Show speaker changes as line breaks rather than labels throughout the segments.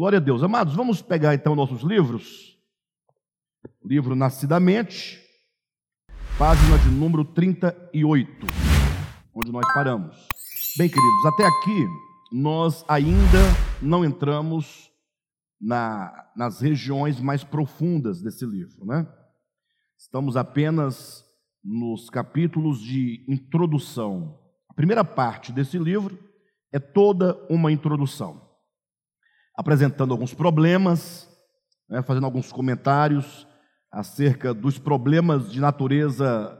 Glória a Deus. Amados, vamos pegar então nossos livros. Livro Nascidamente, página de número 38, onde nós paramos. Bem, queridos, até aqui nós ainda não entramos na, nas regiões mais profundas desse livro, né? Estamos apenas nos capítulos de introdução. A primeira parte desse livro é toda uma introdução, apresentando alguns problemas, né, fazendo alguns comentários acerca dos problemas de natureza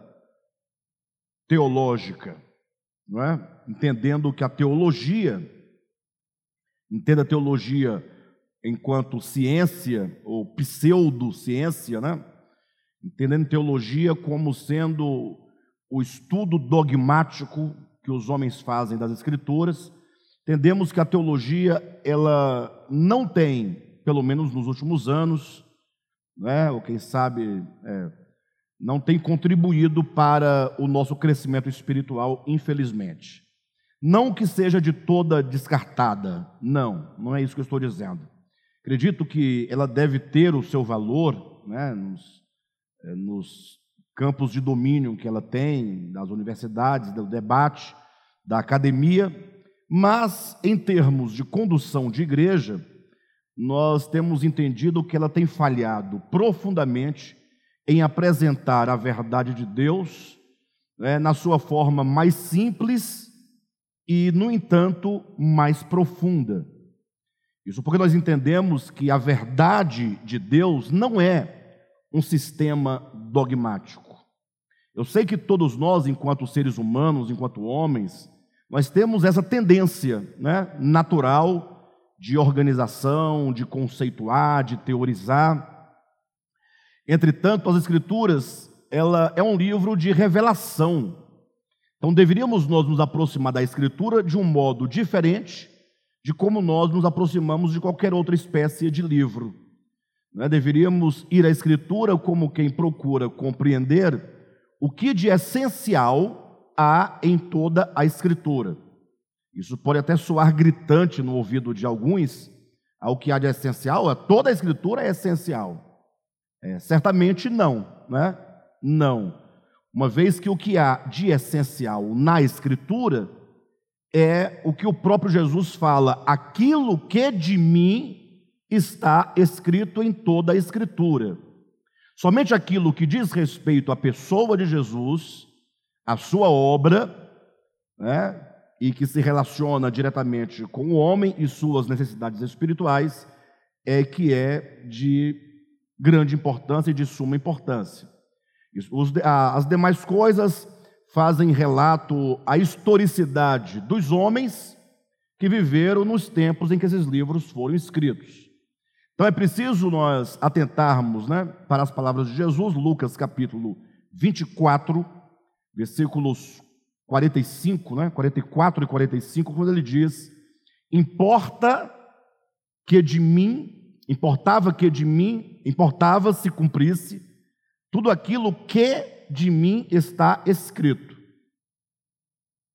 teológica, não é? entendendo que a teologia, entenda a teologia enquanto ciência ou pseudociência, né? entendendo teologia como sendo o estudo dogmático que os homens fazem das escrituras, entendemos que a teologia ela não tem, pelo menos nos últimos anos, né, ou quem sabe é, não tem contribuído para o nosso crescimento espiritual, infelizmente. Não que seja de toda descartada, não, não é isso que eu estou dizendo. Acredito que ela deve ter o seu valor né, nos, é, nos campos de domínio que ela tem, das universidades, do debate, da academia, mas em termos de condução de igreja, nós temos entendido que ela tem falhado profundamente em apresentar a verdade de Deus né, na sua forma mais simples e, no entanto, mais profunda. Isso porque nós entendemos que a verdade de Deus não é um sistema dogmático. Eu sei que todos nós, enquanto seres humanos, enquanto homens, nós temos essa tendência né, natural de organização, de conceituar, de teorizar. Entretanto, as Escrituras, ela é um livro de revelação. Então, deveríamos nós nos aproximar da Escritura de um modo diferente de como nós nos aproximamos de qualquer outra espécie de livro. Né? Deveríamos ir à Escritura como quem procura compreender o que de essencial há em toda a Escritura. Isso pode até soar gritante no ouvido de alguns, ao que há de essencial, toda a Escritura é essencial. É, certamente não, né? Não. Uma vez que o que há de essencial na Escritura é o que o próprio Jesus fala: aquilo que de mim está escrito em toda a Escritura. Somente aquilo que diz respeito à pessoa de Jesus, à sua obra, né, e que se relaciona diretamente com o homem e suas necessidades espirituais, é que é de grande importância e de suma importância. As demais coisas fazem relato à historicidade dos homens que viveram nos tempos em que esses livros foram escritos. Então é preciso nós atentarmos né, para as palavras de Jesus, Lucas capítulo 24, versículos 45, né, 44 e 45, quando ele diz: Importa que de mim, importava que de mim, importava se cumprisse tudo aquilo que de mim está escrito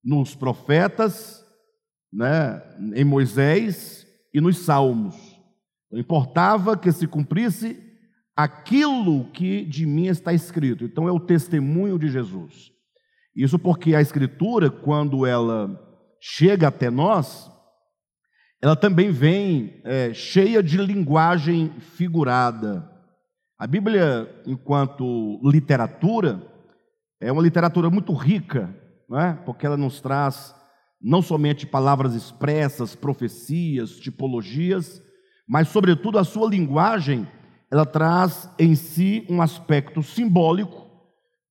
nos profetas, né, em Moisés e nos Salmos. Não importava que se cumprisse aquilo que de mim está escrito. Então é o testemunho de Jesus. Isso porque a Escritura, quando ela chega até nós, ela também vem é, cheia de linguagem figurada. A Bíblia, enquanto literatura, é uma literatura muito rica, não é? porque ela nos traz não somente palavras expressas, profecias, tipologias, mas, sobretudo, a sua linguagem, ela traz em si um aspecto simbólico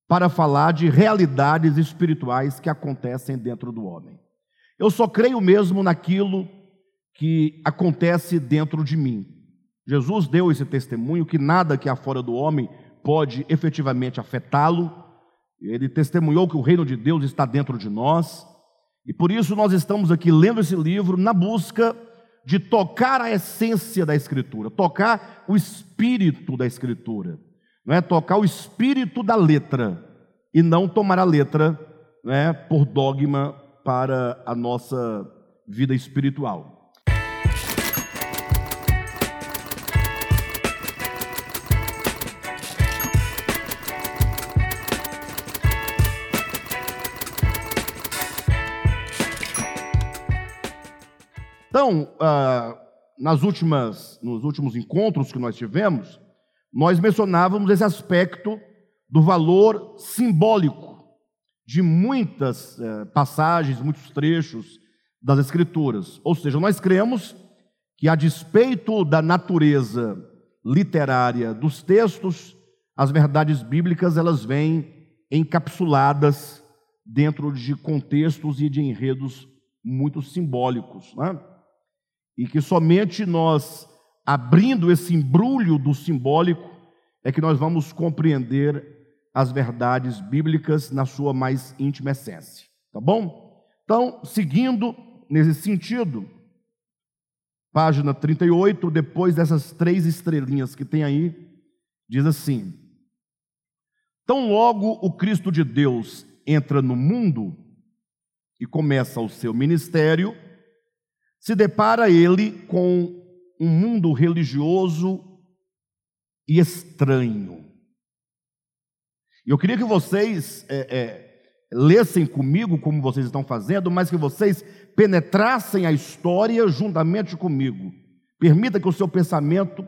para falar de realidades espirituais que acontecem dentro do homem. Eu só creio mesmo naquilo que acontece dentro de mim. Jesus deu esse testemunho que nada que há fora do homem pode efetivamente afetá-lo. Ele testemunhou que o reino de Deus está dentro de nós. E por isso nós estamos aqui lendo esse livro na busca de tocar a essência da Escritura, tocar o espírito da Escritura, não é tocar o espírito da letra e não tomar a letra né, por dogma para a nossa vida espiritual. Então, ah, nas últimas, nos últimos encontros que nós tivemos, nós mencionávamos esse aspecto do valor simbólico de muitas eh, passagens, muitos trechos das Escrituras. Ou seja, nós cremos que, a despeito da natureza literária dos textos, as verdades bíblicas elas vêm encapsuladas dentro de contextos e de enredos muito simbólicos, né? E que somente nós abrindo esse embrulho do simbólico é que nós vamos compreender as verdades bíblicas na sua mais íntima essência, tá bom? Então, seguindo nesse sentido, página 38, depois dessas três estrelinhas que tem aí, diz assim: Tão logo o Cristo de Deus entra no mundo e começa o seu ministério, se depara ele com um mundo religioso e estranho. Eu queria que vocês é, é, lessem comigo, como vocês estão fazendo, mas que vocês penetrassem a história juntamente comigo. Permita que o seu pensamento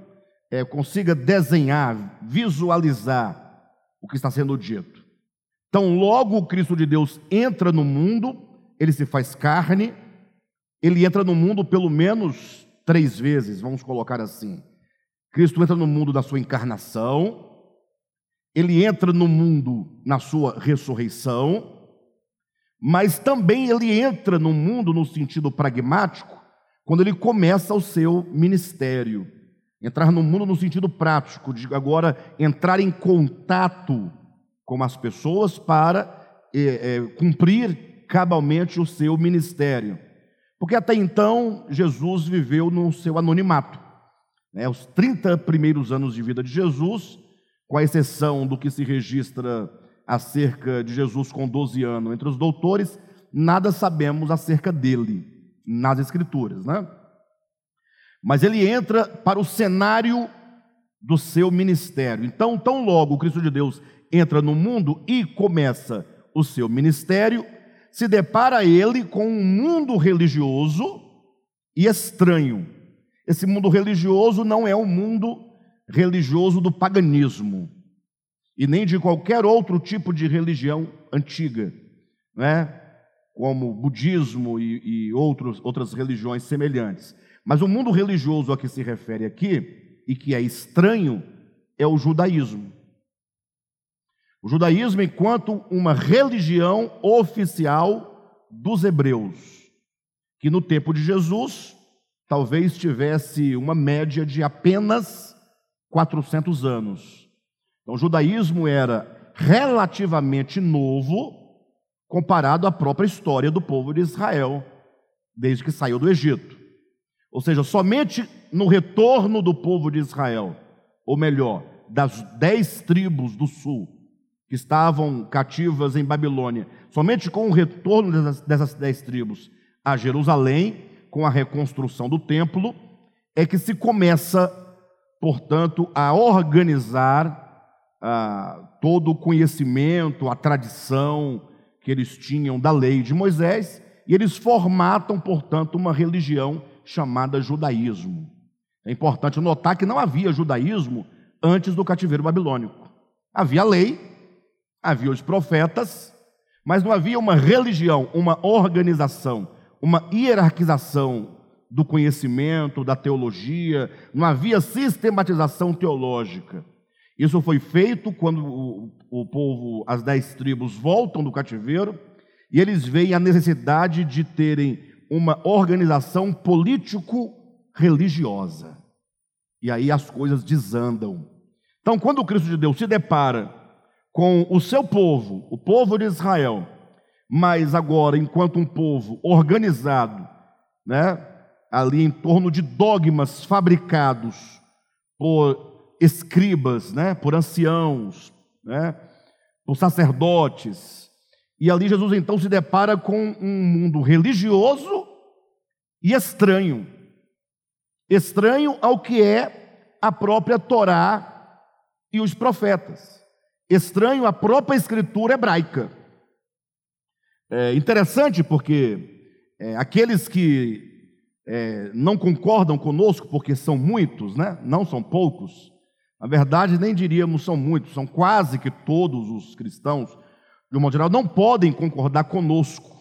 é, consiga desenhar, visualizar o que está sendo dito. Então, logo o Cristo de Deus entra no mundo, ele se faz carne, ele entra no mundo pelo menos três vezes, vamos colocar assim. Cristo entra no mundo da sua encarnação, ele entra no mundo na sua ressurreição, mas também ele entra no mundo no sentido pragmático, quando ele começa o seu ministério. Entrar no mundo no sentido prático, de agora entrar em contato com as pessoas para é, é, cumprir cabalmente o seu ministério. Porque até então Jesus viveu no seu anonimato. Né? Os 30 primeiros anos de vida de Jesus com a exceção do que se registra acerca de Jesus com 12 anos entre os doutores, nada sabemos acerca dele nas Escrituras, né? Mas ele entra para o cenário do seu ministério. Então, tão logo o Cristo de Deus entra no mundo e começa o seu ministério, se depara ele com um mundo religioso e estranho. Esse mundo religioso não é o um mundo religioso do paganismo e nem de qualquer outro tipo de religião antiga, né? como budismo e, e outros, outras religiões semelhantes. Mas o mundo religioso a que se refere aqui, e que é estranho, é o judaísmo. O judaísmo, enquanto uma religião oficial dos hebreus, que no tempo de Jesus talvez tivesse uma média de apenas 400 anos. Então, o judaísmo era relativamente novo comparado à própria história do povo de Israel, desde que saiu do Egito. Ou seja, somente no retorno do povo de Israel, ou melhor, das dez tribos do sul que estavam cativas em Babilônia, somente com o retorno dessas, dessas dez tribos a Jerusalém, com a reconstrução do templo, é que se começa portanto, a organizar ah, todo o conhecimento, a tradição que eles tinham da lei de Moisés, e eles formatam, portanto, uma religião chamada judaísmo. É importante notar que não havia judaísmo antes do cativeiro babilônico. Havia lei, havia os profetas, mas não havia uma religião, uma organização, uma hierarquização do conhecimento, da teologia, não havia sistematização teológica. Isso foi feito quando o, povo, as dez tribos, voltam do cativeiro e eles veem a necessidade de terem uma organização político-religiosa. E aí as coisas desandam. Então, quando o Cristo de Deus se depara com o seu povo, o povo de Israel, mas agora enquanto um povo organizado, né, ali em torno de dogmas fabricados por escribas, né, por anciãos, né, por sacerdotes. E ali Jesus então se depara com um mundo religioso e estranho. Estranho ao que é a própria Torá e os profetas. Estranho à própria escritura hebraica. É interessante porque é, aqueles que é, não concordam conosco, porque são muitos, né? não são poucos. Na verdade, nem diríamos são muitos, são quase que todos os cristãos, de um modo geral, não podem concordar conosco,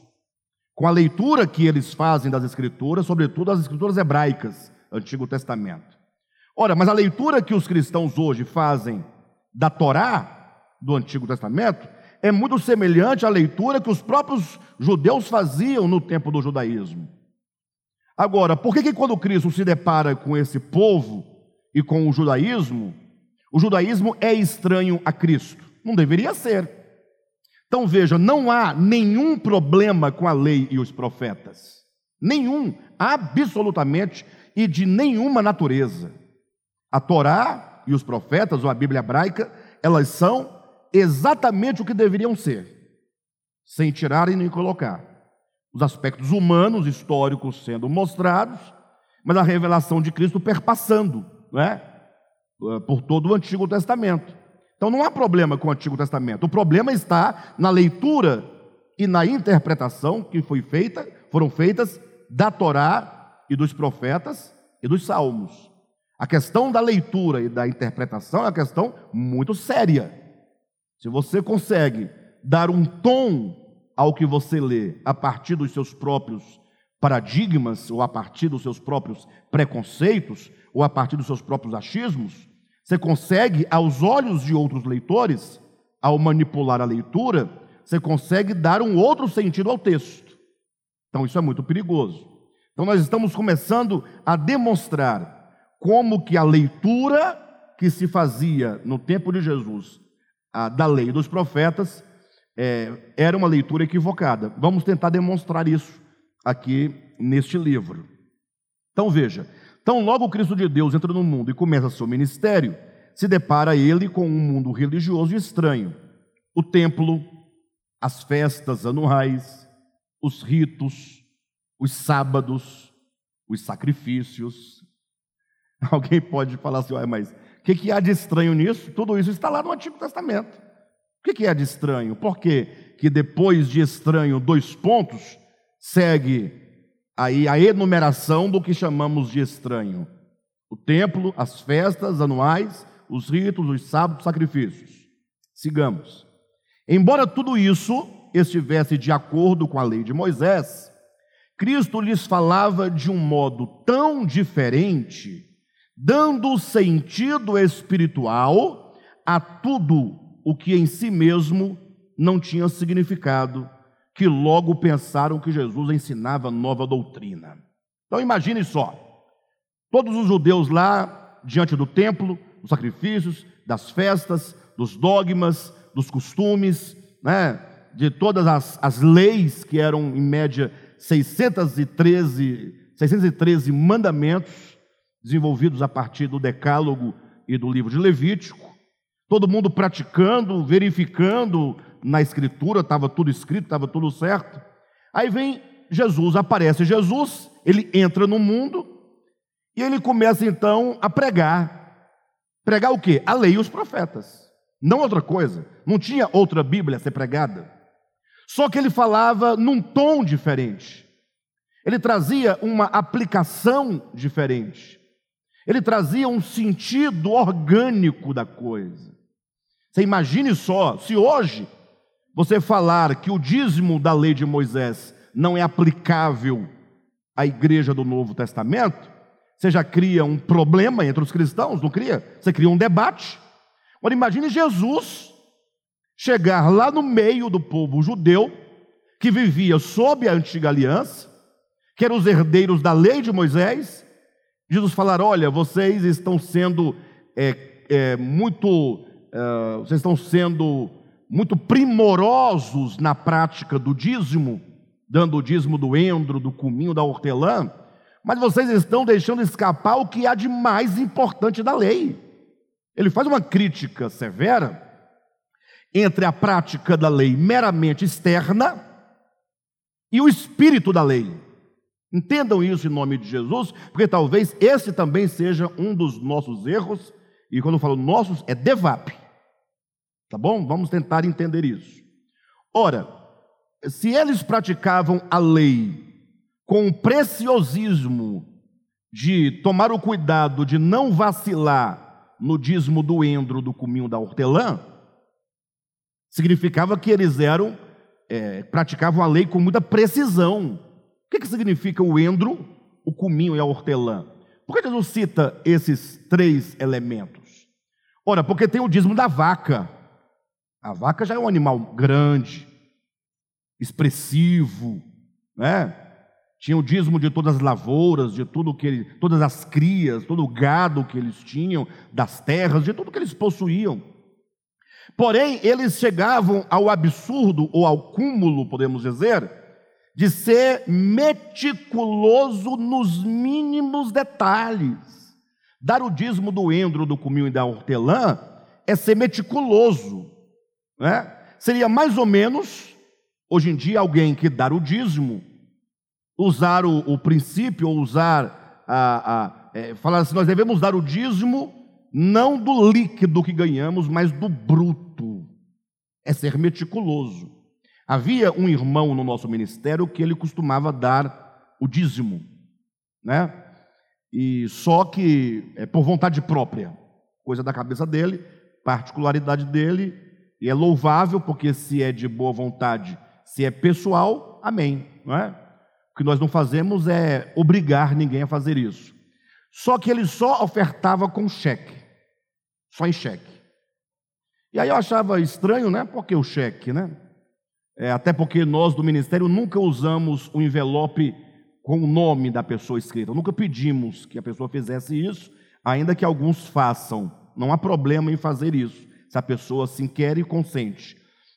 com a leitura que eles fazem das Escrituras, sobretudo as Escrituras hebraicas, Antigo Testamento. Ora, mas a leitura que os cristãos hoje fazem da Torá, do Antigo Testamento, é muito semelhante à leitura que os próprios judeus faziam no tempo do judaísmo. Agora, por que, que quando Cristo se depara com esse povo e com o judaísmo, o judaísmo é estranho a Cristo? Não deveria ser. Então veja, não há nenhum problema com a lei e os profetas. Nenhum, absolutamente, e de nenhuma natureza. A Torá e os profetas, ou a Bíblia hebraica, elas são exatamente o que deveriam ser, sem tirar e nem colocar os aspectos humanos, históricos sendo mostrados, mas a revelação de Cristo perpassando, não é? Eh, por todo o Antigo Testamento. Então não há problema com o Antigo Testamento. O problema está na leitura e na interpretação que foi feita, foram feitas da Torá e dos profetas e dos salmos. A questão da leitura e da interpretação é uma questão muito séria. Se você consegue dar um tom ao que você lê a partir dos seus próprios paradigmas, ou a partir dos seus próprios preconceitos, ou a partir dos seus próprios achismos, você consegue, aos olhos de outros leitores, ao manipular a leitura, você consegue dar um outro sentido ao texto. Então isso é muito perigoso. Então nós estamos começando a demonstrar como que a leitura que se fazia no tempo de Jesus, da lei dos profetas, é, era uma leitura equivocada. Vamos tentar demonstrar isso aqui neste livro. Então veja, então logo o Cristo de Deus entra no mundo e começa seu ministério, se depara ele com um mundo religioso estranho. O templo, as festas anuais, os ritos, os sábados, os sacrifícios. Alguém pode falar assim, mas o que, que há de estranho nisso? Tudo isso está lá no Antigo Testamento. O que é de estranho? Porque que depois de estranho, dois pontos, segue aí a enumeração do que chamamos de estranho. O templo, as festas anuais, os ritos, os sábados, sacrifícios. Sigamos. Embora tudo isso estivesse de acordo com a lei de Moisés, Cristo lhes falava de um modo tão diferente, dando sentido espiritual a tudo o que em si mesmo não tinha significado, que logo pensaram que Jesus ensinava nova doutrina. Então imagine só, todos os judeus lá diante do templo, dos sacrifícios, das festas, dos dogmas, dos costumes, né, de todas as, as leis que eram em média 613, 613 mandamentos desenvolvidos a partir do Decálogo e do livro de Levítico, Todo mundo praticando, verificando na escritura, estava tudo escrito, estava tudo certo. Aí vem Jesus, aparece Jesus, ele entra no mundo e ele começa então a pregar. Pregar o quê? A lei e os profetas. Não outra coisa. Não tinha outra Bíblia a ser pregada. Só que ele falava num tom diferente. Ele trazia uma aplicação diferente. Ele trazia um sentido orgânico da coisa. Você imagine só, se hoje você falar que o dízimo da lei de Moisés não é aplicável à igreja do Novo Testamento, você já cria um problema entre os cristãos, não cria? Você cria um debate. Agora imagine Jesus chegar lá no meio do povo judeu, que vivia sob a antiga aliança, que eram os herdeiros da lei de Moisés, Jesus falar: olha, vocês estão sendo é, é, muito eh, vocês estão sendo muito primorosos na prática do dízimo, dando o dízimo do endro, do cominho, da hortelã, mas vocês estão deixando escapar o que há de mais importante da lei. Ele faz uma crítica severa entre a prática da lei meramente externa e o espírito da lei. Entendam isso em nome de Jesus, porque talvez esse também seja um dos nossos erros e quando eu falo nossos, é devap. Tá bom? Vamos tentar entender isso. Ora, se eles praticavam a lei com o preciosismo de tomar o cuidado de não vacilar no dízimo do endro, do cominho, da hortelã, significava que eles eram, é, praticavam a lei com muita precisão. O que, que significa o endro, o cominho e a hortelã? Por que Jesus cita esses três elementos? Ora, porque tem o dízimo da vaca. A vaca já é um animal grande, expressivo, né? Tinha o dízimo de todas as lavouras, de tudo que ele, todas as crias, todo o gado que eles tinham, das terras, de tudo que eles possuíam. Porém, eles chegavam ao absurdo ou ao cúmulo, podemos dizer, de ser meticuloso nos mínimos detalhes. Dar o dízimo do endro, do cominho e da hortelã é ser meticuloso. Né? Seria mais ou menos, hoje em dia, alguém que dar o dízimo, usar o, o princípio, ou usar a, a é, falar assim, nós devemos dar o dízimo não do líquido que ganhamos, mas do bruto. É ser meticuloso. Havia um irmão no nosso ministério que ele costumava dar o dízimo, né? E só que é por vontade própria, coisa da cabeça dele, particularidade dele, e é louvável porque se é de boa vontade, se é pessoal, amém, não é? O que nós não fazemos é obrigar ninguém a fazer isso. Só que ele só ofertava com cheque, só em cheque. E aí eu achava estranho, né? Porque o cheque, né? É, até porque nós do ministério nunca usamos o envelope com o nome da pessoa escrita. Nunca pedimos que a pessoa fizesse isso, ainda que alguns façam. Não há problema em fazer isso, se a pessoa assim quer e consente.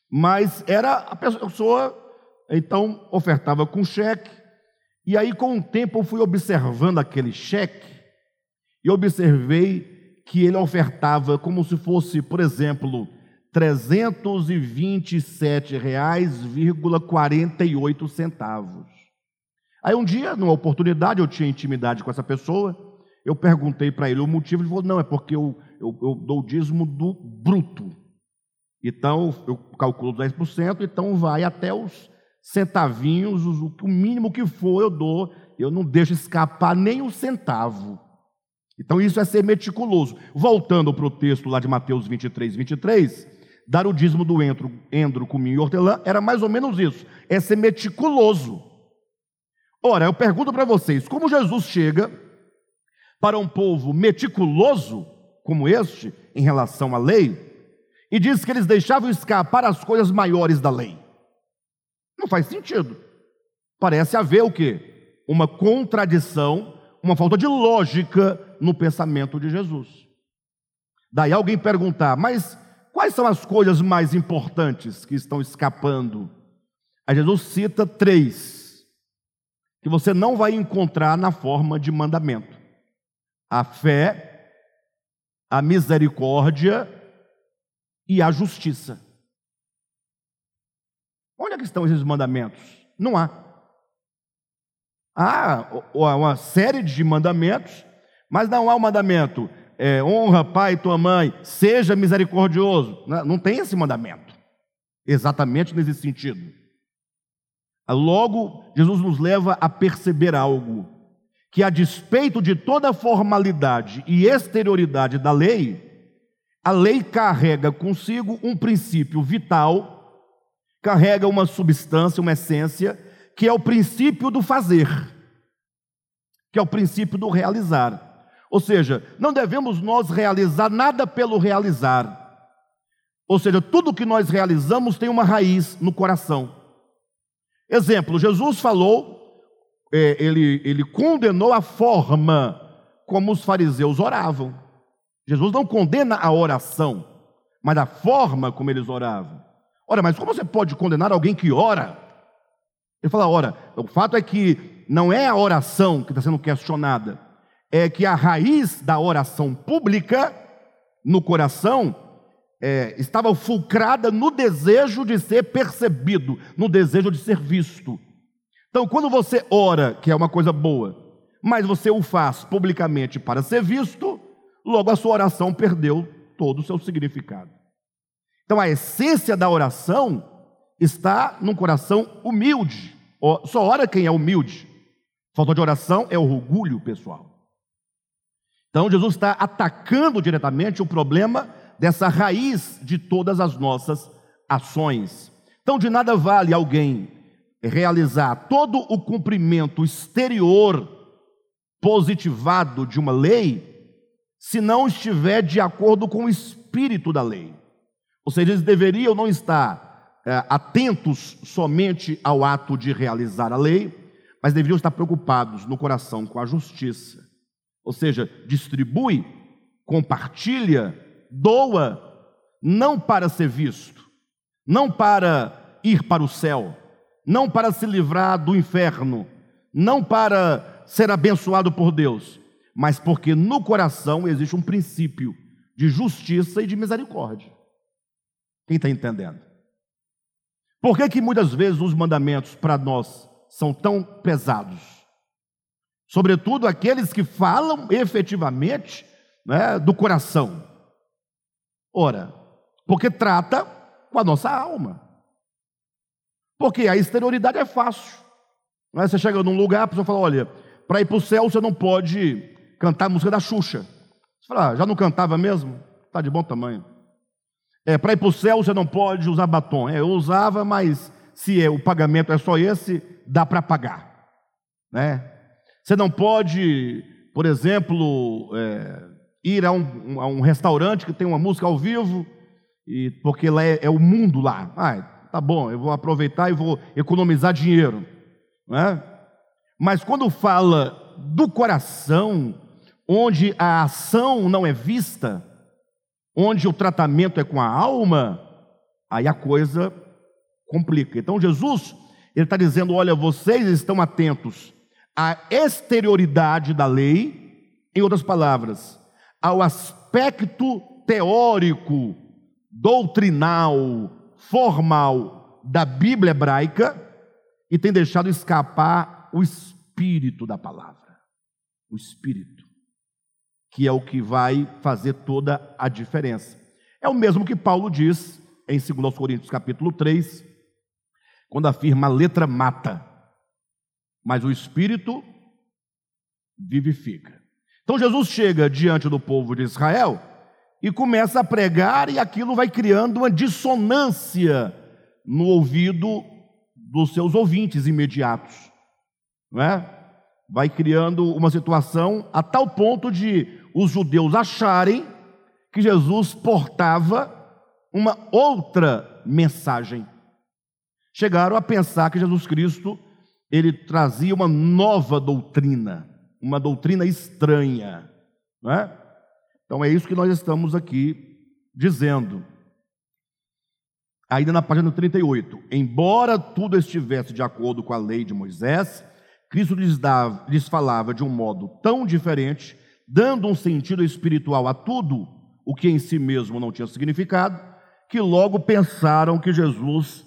Mas era a pessoa, então, ofertava com cheque, e aí com o tempo eu fui observando aquele cheque, e observei que ele ofertava como se fosse, por exemplo, 327 reais, 48 centavos. Aí um dia, numa oportunidade, eu tinha intimidade com essa pessoa, eu perguntei para ele o motivo, ele falou, não, é porque eu, eu, eu dou o dízimo do bruto. Então, eu calculo 10%, então vai até os centavinhos, o, o mínimo que for eu dou, eu não deixo escapar nem um centavo. Então, isso é ser meticuloso. Voltando para o texto lá de Mateus 23, 23, dar o dízimo do endro, endro cominho e hortelã, era mais ou menos isso, é ser meticuloso. Ora, eu pergunto para vocês, como Jesus chega para um povo meticuloso como este, em relação à lei, e diz que eles deixavam escapar as coisas maiores da lei? Não faz sentido. Parece haver o quê? Uma contradição, uma falta de lógica no pensamento de Jesus. Daí alguém perguntar, mas Quais são as coisas mais importantes que estão escapando? Aí Jesus cita três, que você não vai encontrar na forma de mandamento: a fé, a misericórdia e a justiça. Onde é que estão esses mandamentos? Não há. Há uma série de mandamentos, mas não há o um mandamento é, honra pai e tua mãe, seja misericordioso. Não, não tem esse mandamento, exatamente nesse sentido. Logo, Jesus nos leva a perceber algo, que a despeito de toda formalidade e exterioridade da lei, a lei carrega consigo um princípio vital, carrega uma substância, uma essência, que é o princípio do fazer, que é o princípio do realizar. Ou seja, não devemos nós realizar nada pelo realizar. Ou seja, tudo que nós realizamos tem uma raiz no coração. Exemplo, Jesus falou, é, ele, ele condenou a forma como os fariseus oravam. Jesus não condena a oração, mas a forma como eles oravam. Ora, mas como você pode condenar alguém que ora? Ele fala, ora, o fato é que não é a oração que está sendo questionada, é que a raiz da oração pública no coração é, estava fulcrada no desejo de ser percebido, no desejo de ser visto. Então, quando você ora, que é uma coisa boa, mas você o faz publicamente para ser visto, logo a sua oração perdeu todo o seu significado. Então, a essência da oração está num coração humilde. Só ora quem é humilde. Falta de oração é orgulho pessoal. Então Jesus está atacando diretamente o problema dessa raiz de todas as nossas ações. Então de nada vale alguém realizar todo o cumprimento exterior positivado de uma lei se não estiver de acordo com o espírito da lei. Ou seja, eles deveriam não estar é, atentos somente ao ato de realizar a lei, mas deveriam estar preocupados no coração com a justiça. Ou seja, distribui, compartilha, doa, não para ser visto, não para ir para o céu, não para se livrar do inferno, não para ser abençoado por Deus, mas porque no coração existe um princípio de justiça e de misericórdia. Quem está entendendo? Por que, que muitas vezes os mandamentos para nós são tão pesados? Sobretudo aqueles que falam efetivamente né, do coração. Ora, porque trata com a nossa alma. Porque a exterioridade é fácil. Não é? Você chega num lugar, a pessoa fala: olha, para ir para o céu você não pode cantar a música da Xuxa. Você fala: ah, já não cantava mesmo? Está de bom tamanho. É, para ir para o céu você não pode usar batom. É, eu usava, mas se é, o pagamento é só esse, dá para pagar. Né? Você não pode, por exemplo, é, ir a um, a um, restaurante que tem uma música ao vivo, e, porque lá é, é o mundo lá. Ah, tá bom, eu vou aproveitar e vou economizar dinheiro. Né? Mas quando fala do coração, onde a ação não é vista, onde o tratamento é com a alma, aí a coisa complica. Então Jesus, ele está dizendo: olha, vocês estão atentos à exterioridade da lei, em outras palavras, ao aspecto teórico, doutrinal, formal da Bíblia hebraica e tem deixado escapar o espírito da palavra. O espírito que é o que vai fazer toda a diferença. É o mesmo que Paulo diz em 2 Coríntios capítulo 3, quando afirma a letra mata, mas o espírito vivifica. Então Jesus chega diante do povo de Israel e começa a pregar e aquilo vai criando uma dissonância no ouvido dos seus ouvintes imediatos, não é? Vai criando uma situação a tal ponto de os judeus acharem que Jesus portava uma outra mensagem. Chegaram a pensar que Jesus Cristo ele trazia uma nova doutrina, uma doutrina estranha, não é? Então é isso que nós estamos aqui dizendo. Ainda na página 38, embora tudo estivesse de acordo com a lei de Moisés, Cristo lhes, dava, lhes falava de um modo tão diferente dando um sentido espiritual a tudo o que em si mesmo não tinha significado, que logo pensaram que Jesus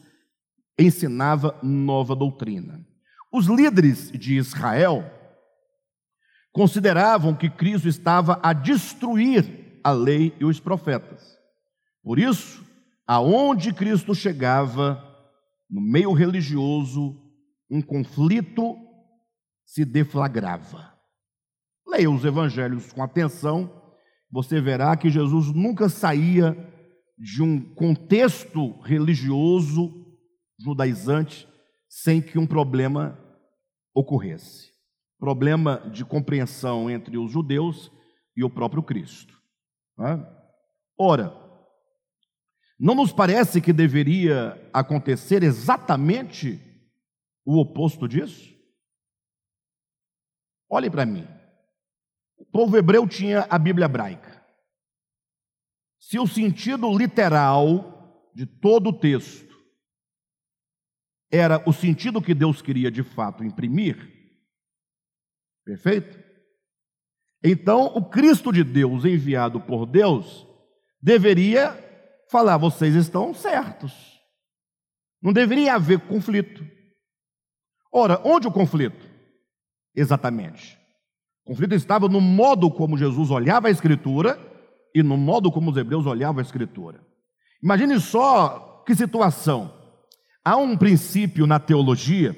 ensinava nova doutrina. Os líderes de Israel consideravam que Cristo estava a destruir a lei e os profetas. Por isso, aonde Cristo chegava, no meio religioso, um conflito se deflagrava. Leia os evangelhos com atenção, você verá que Jesus nunca saía de um contexto religioso judaizante sem que um problema ocorresse. Problema de compreensão entre os judeus e o próprio Cristo. Ora, não nos parece que deveria acontecer exatamente o oposto disso? Olhe para mim. O povo hebreu tinha a Bíblia hebraica. Se o sentido literal de todo o texto era o sentido que Deus queria de fato imprimir, perfeito? Então, o Cristo de Deus, enviado por Deus, deveria falar: vocês estão certos. Não deveria haver conflito. Ora, onde o conflito? Exatamente. O conflito estava no modo como Jesus olhava a Escritura e no modo como os hebreus olhavam a Escritura. Imagine só que situação. Há um princípio na teologia,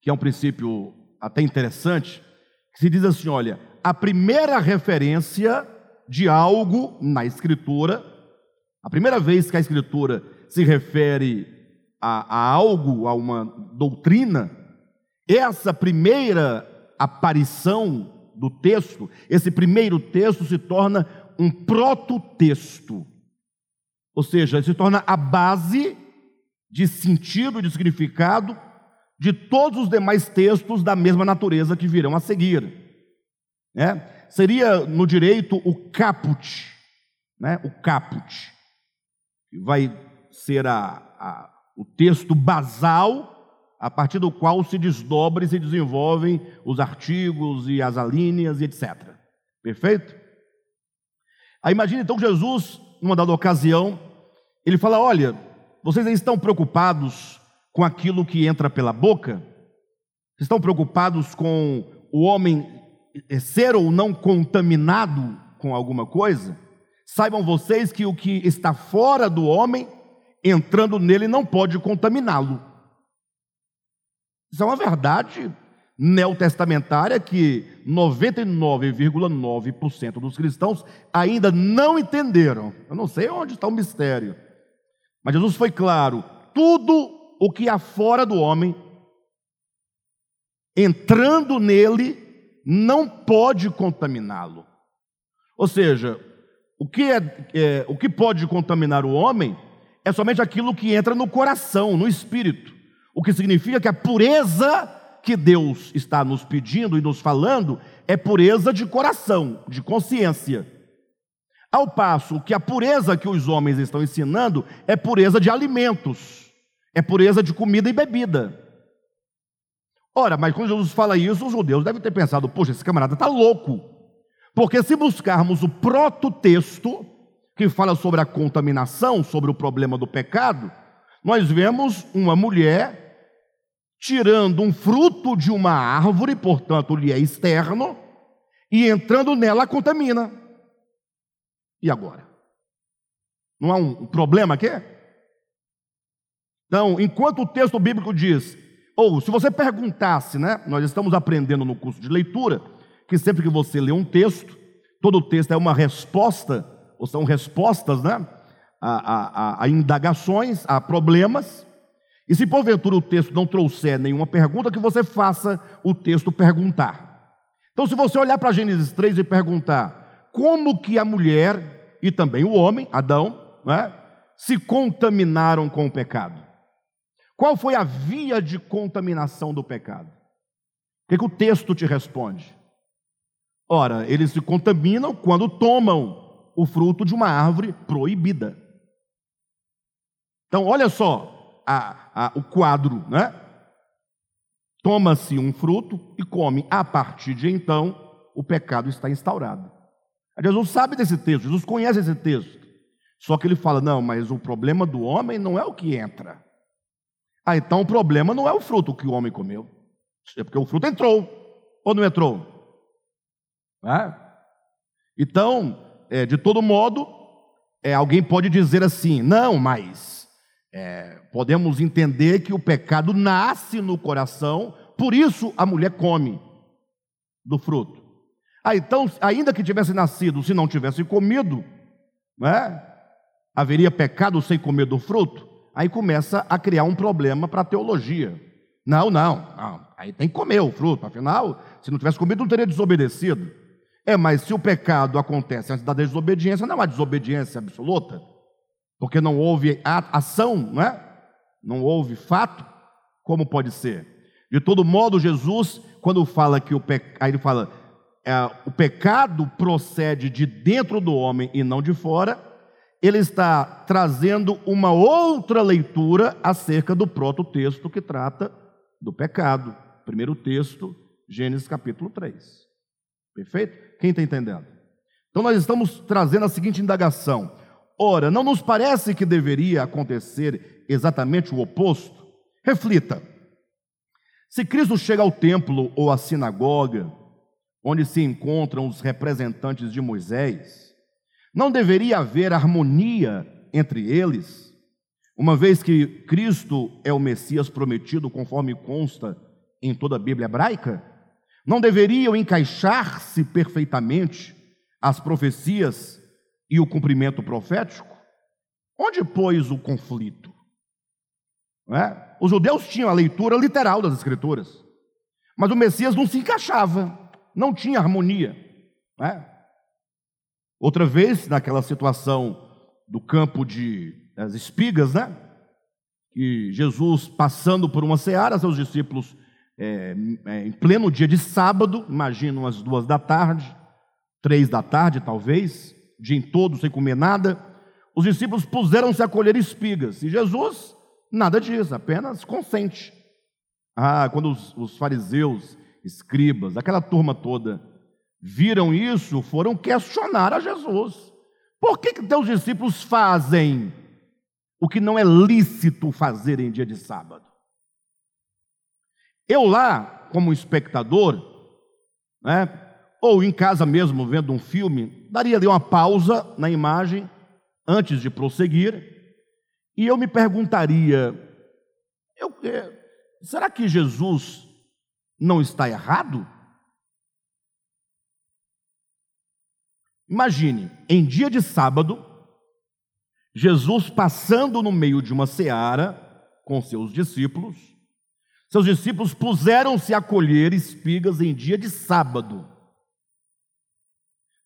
que é um princípio até interessante, que se diz assim: olha, a primeira referência de algo na Escritura, a primeira vez que a Escritura se refere a, a algo, a uma doutrina, essa primeira aparição do texto, esse primeiro texto se torna um prototexto, ou seja, se torna a base de sentido, de significado de todos os demais textos da mesma natureza que virão a seguir. Né? Seria no direito o caput, né? o caput, que vai ser a, a, o texto basal a partir do qual se desdobra e se desenvolvem os artigos e as alíneas e etc. Perfeito? Aí imagine então Jesus, numa dada ocasião, ele fala: Olha, vocês estão preocupados com aquilo que entra pela boca? Vocês estão preocupados com o homem ser ou não contaminado com alguma coisa? Saibam vocês que o que está fora do homem, entrando nele, não pode contaminá-lo. Isso é uma verdade neotestamentária que 99,9% dos cristãos ainda não entenderam. Eu não sei onde está o mistério. Mas Jesus foi claro: tudo o que há fora do homem, entrando nele, não pode contaminá-lo. Ou seja, o que, é, é, o que pode contaminar o homem é somente aquilo que entra no coração, no espírito. O que significa que a pureza que Deus está nos pedindo e nos falando é pureza de coração, de consciência. Ao passo que a pureza que os homens estão ensinando é pureza de alimentos, é pureza de comida e bebida. Ora, mas quando Jesus fala isso, os judeus devem ter pensado: poxa, esse camarada está louco. Porque se buscarmos o proto-texto que fala sobre a contaminação, sobre o problema do pecado, nós vemos uma mulher tirando um fruto de uma árvore, portanto, lhe é externo, e entrando nela contamina. E agora? Não há um problema aqui? Então, enquanto o texto bíblico diz, ou se você perguntasse, né? Nós estamos aprendendo no curso de leitura que sempre que você lê um texto, todo texto é uma resposta, ou são respostas, né? A, a, a indagações, a problemas. E se porventura o texto não trouxer nenhuma pergunta, que você faça o texto perguntar. Então, se você olhar para Gênesis 3 e perguntar como que a mulher e também o homem, Adão, né, se contaminaram com o pecado. Qual foi a via de contaminação do pecado? O que, que o texto te responde? Ora, eles se contaminam quando tomam o fruto de uma árvore proibida. Então, olha só, a, a, o quadro, né? Toma-se um fruto e come. A partir de então, o pecado está instaurado. Jesus sabe desse texto, Jesus conhece esse texto. Só que ele fala: não, mas o problema do homem não é o que entra. Ah, então o problema não é o fruto que o homem comeu. É porque o fruto entrou. Ou não entrou? Então, é, de todo modo, é, alguém pode dizer assim: não, mas é, podemos entender que o pecado nasce no coração, por isso a mulher come do fruto. Ah, então, ainda que tivesse nascido, se não tivesse comido, né, haveria pecado sem comer do fruto? Aí começa a criar um problema para a teologia. Não, não, não, aí tem que comer o fruto, afinal, se não tivesse comido, não teria desobedecido. É, mas se o pecado acontece antes da desobediência, não há desobediência absoluta porque não houve ação, não é? Não houve fato, como pode ser? De todo modo, Jesus, quando fala que o pecado, aí ele fala, o pecado procede de dentro do homem e não de fora, ele está trazendo uma outra leitura acerca do proto-texto que trata do pecado. Primeiro texto, Gênesis capítulo 3. Perfeito? Quem está entendendo? Então nós estamos trazendo a seguinte indagação: Ora, não nos parece que deveria acontecer exatamente o oposto? Reflita. Se Cristo chega ao templo ou à sinagoga, onde se encontram os representantes de Moisés, não deveria haver harmonia entre eles, uma vez que Cristo é o Messias prometido, conforme consta em toda a Bíblia hebraica? Não deveriam encaixar-se perfeitamente as profecias e o cumprimento profético? Onde pôs o conflito? É? Os judeus tinham a leitura literal das Escrituras, mas o Messias não se encaixava, não tinha harmonia. É? Outra vez, naquela situação do campo de das espigas, né? Que Jesus passando por uma seara, seus discípulos é, é, em pleno dia de sábado, imagino umas duas da tarde, três da tarde talvez, dia em todo sem comer nada, os discípulos puseram-se a colher espigas e Jesus nada disso, apenas consente. Ah, quando os, os fariseus, escribas, aquela turma toda viram isso, foram questionar a Jesus. Por que, que teus discípulos fazem o que não é lícito fazer em dia de sábado? Eu lá, como espectador, né, ou em casa mesmo vendo um filme, daria ali uma pausa na imagem antes de prosseguir, e eu me perguntaria: eu, será que Jesus não está errado? Imagine, em dia de sábado, Jesus passando no meio de uma seara com seus discípulos, seus discípulos puseram-se a colher espigas em dia de sábado.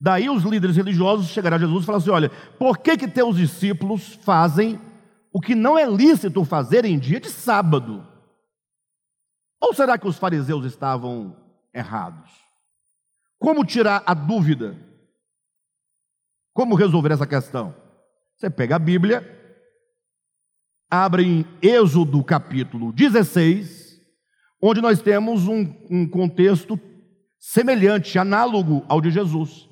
Daí os líderes religiosos chegaram a Jesus e falaram assim: Olha, por que, que teus discípulos fazem o que não é lícito fazer em dia de sábado? Ou será que os fariseus estavam errados? Como tirar a dúvida? Como resolver essa questão? Você pega a Bíblia, abre em Êxodo capítulo 16, onde nós temos um, um contexto semelhante, análogo ao de Jesus,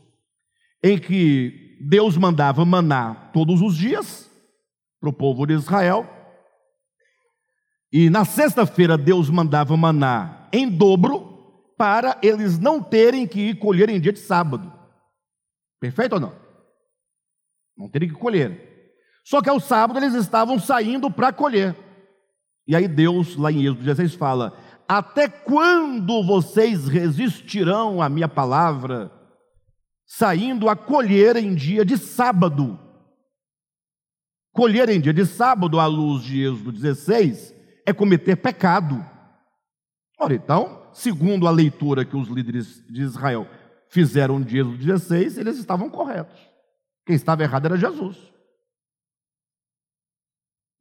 em que Deus mandava maná todos os dias para o povo de Israel, e na sexta-feira Deus mandava maná em dobro para eles não terem que ir colher em dia de sábado. Perfeito ou não? Não teria que colher. Só que ao sábado eles estavam saindo para colher. E aí Deus, lá em Êxodo 16, fala: Até quando vocês resistirão à minha palavra, saindo a colher em dia de sábado? Colher em dia de sábado, à luz de Êxodo 16, é cometer pecado. Ora, então, segundo a leitura que os líderes de Israel fizeram de Êxodo 16, eles estavam corretos. Quem estava errado era Jesus.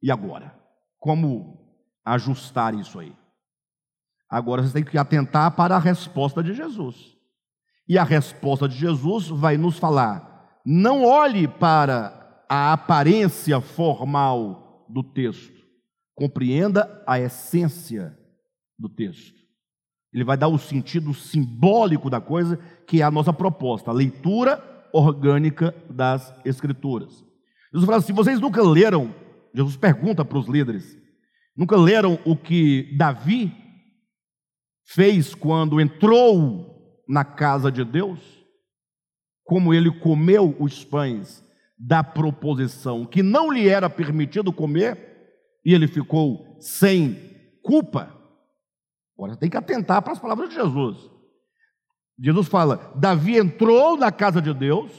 E agora? Como ajustar isso aí? Agora você tem que atentar para a resposta de Jesus. E a resposta de Jesus vai nos falar: não olhe para a aparência formal do texto, compreenda a essência do texto. Ele vai dar o sentido simbólico da coisa, que é a nossa proposta, a leitura orgânica das Escrituras. Jesus fala assim: vocês nunca leram, Jesus pergunta para os líderes, nunca leram o que Davi fez quando entrou na casa de Deus? Como ele comeu os pães da proposição que não lhe era permitido comer e ele ficou sem culpa? Agora tem que atentar para as palavras de Jesus. Jesus fala: Davi entrou na casa de Deus.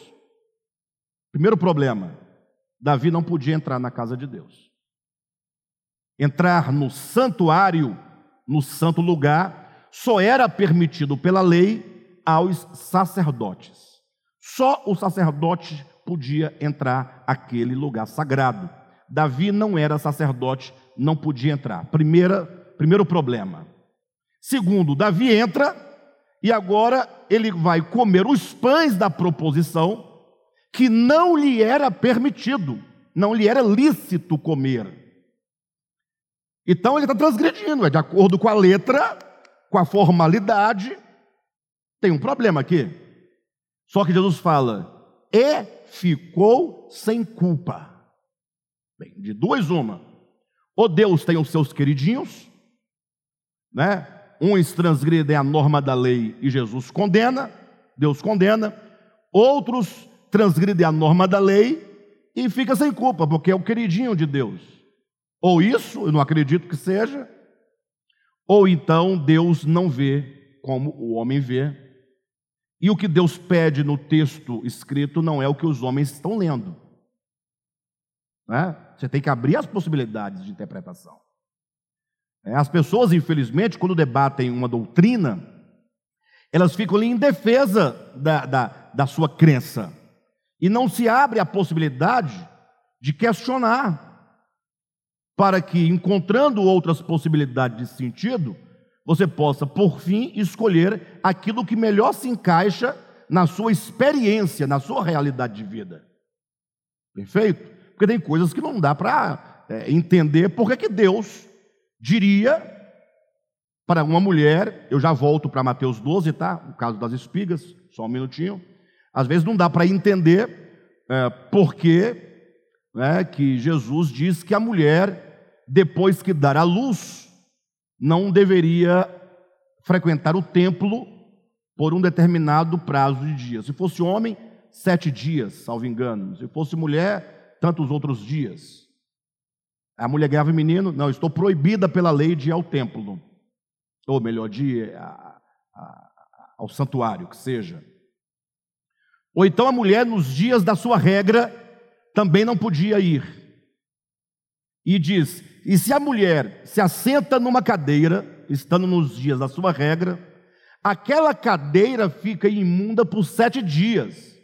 Primeiro problema: Davi não podia entrar na casa de Deus. Entrar no santuário, no santo lugar, só era permitido pela lei aos sacerdotes. Só o sacerdote podia entrar aquele lugar sagrado. Davi não era sacerdote, não podia entrar. Primeira, primeiro problema. Segundo, Davi entra e agora ele vai comer os pães da proposição que não lhe era permitido, não lhe era lícito comer. Então ele está transgredindo, é de acordo com a letra, com a formalidade. Tem um problema aqui. Só que Jesus fala, e ficou sem culpa. Bem, de duas, uma. Ou Deus tem os seus queridinhos, né? uns transgridem a norma da lei e Jesus condena, Deus condena, outros transgridem a norma da lei e fica sem culpa, porque é o queridinho de Deus. Ou isso, eu não acredito que seja, ou então Deus não vê como o homem vê, e o que Deus pede no texto escrito não é o que os homens estão lendo. Né? Você tem que abrir as possibilidades de interpretação. É, as pessoas, infelizmente, quando debatem uma doutrina, elas ficam ali em defesa da, da, da sua crença. E não se abre a possibilidade de questionar, para que, encontrando outras possibilidades de sentido, você possa, por fim, escolher aquilo que melhor se encaixa na sua experiência, na sua realidade de vida. Perfeito? Porque tem coisas que não dá para é, entender porque que Deus diria para uma mulher, eu já volto para Mateus 12, tá? O caso das espigas, só um minutinho. Às vezes não dá para entender é, porque né, que Jesus diz que a mulher, depois que dar a luz, não deveria frequentar o templo por um determinado prazo de dias. Se fosse homem, sete dias, salvo engano. Se fosse mulher, tantos outros dias. A mulher ganhava menino, não, estou proibida pela lei de ir ao templo. Ou melhor, de ir a, a, ao santuário, que seja. Ou então a mulher, nos dias da sua regra, também não podia ir. E diz: e se a mulher se assenta numa cadeira, estando nos dias da sua regra, aquela cadeira fica imunda por sete dias.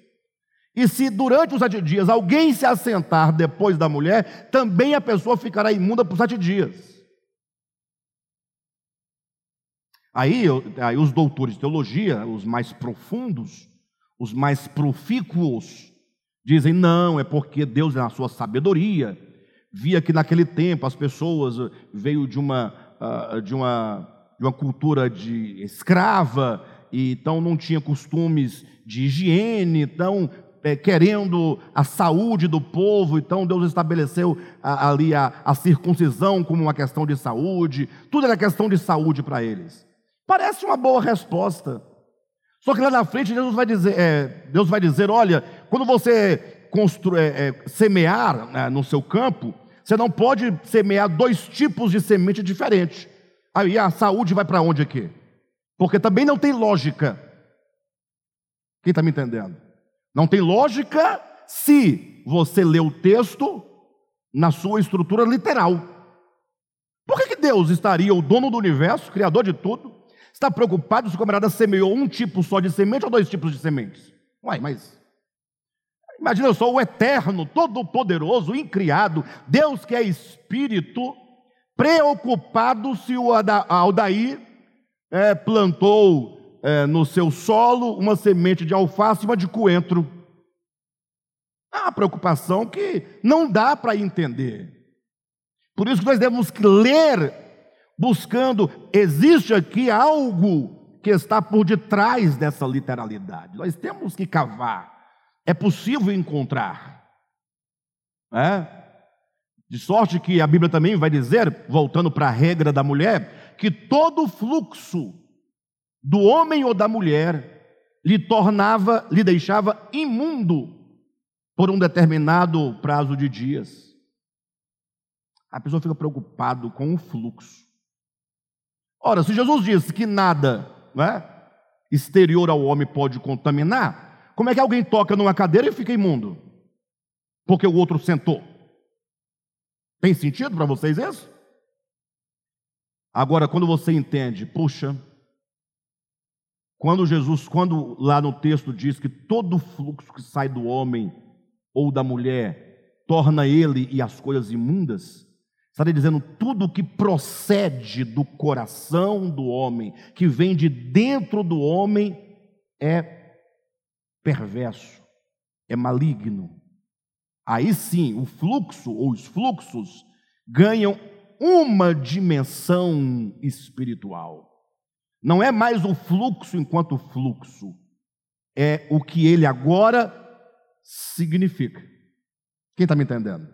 E se durante os sete dias alguém se assentar depois da mulher, também a pessoa ficará imunda por sete dias. Aí, aí os doutores de teologia, os mais profundos, os mais profícuos, Dizem, não, é porque Deus, na sua sabedoria, via que naquele tempo as pessoas eh, veio de uma, uh, de uma, de uma cultura de escrava, e então não tinha costumes de higiene, então é, querendo a saúde do povo, então Deus estabeleceu a, ali a, a circuncisão como uma questão de saúde, tudo era questão de saúde para eles. Parece uma boa resposta. Só que lá na frente Deus vai dizer, é, Deus vai dizer, olha, quando você constru, é, é, semear né, no seu campo, você não pode semear dois tipos de semente diferentes. Aí a saúde vai para onde aqui? Porque também não tem lógica. Quem está me entendendo? Não tem lógica se você lê o texto na sua estrutura literal. Por que, que Deus estaria, o dono do universo, criador de tudo, Está preocupado se o camarada semeou um tipo só de semente ou dois tipos de sementes? Uai, mas. Imagina sou o eterno, todo-poderoso, incriado, Deus que é espírito, preocupado se o Aldair é, plantou é, no seu solo uma semente de alface e uma de coentro. É uma preocupação que não dá para entender. Por isso que nós devemos ler buscando, existe aqui algo que está por detrás dessa literalidade. Nós temos que cavar. É possível encontrar. É? De sorte que a Bíblia também vai dizer, voltando para a regra da mulher, que todo fluxo do homem ou da mulher lhe tornava, lhe deixava imundo por um determinado prazo de dias. A pessoa fica preocupado com o fluxo. Ora, se Jesus disse que nada né, exterior ao homem pode contaminar, como é que alguém toca numa cadeira e fica imundo? Porque o outro sentou. Tem sentido para vocês isso? Agora, quando você entende, puxa, quando Jesus, quando lá no texto diz que todo fluxo que sai do homem ou da mulher torna ele e as coisas imundas, Estaria dizendo tudo que procede do coração do homem, que vem de dentro do homem, é perverso, é maligno. Aí sim, o fluxo ou os fluxos ganham uma dimensão espiritual. Não é mais o fluxo enquanto fluxo, é o que ele agora significa. Quem está me entendendo?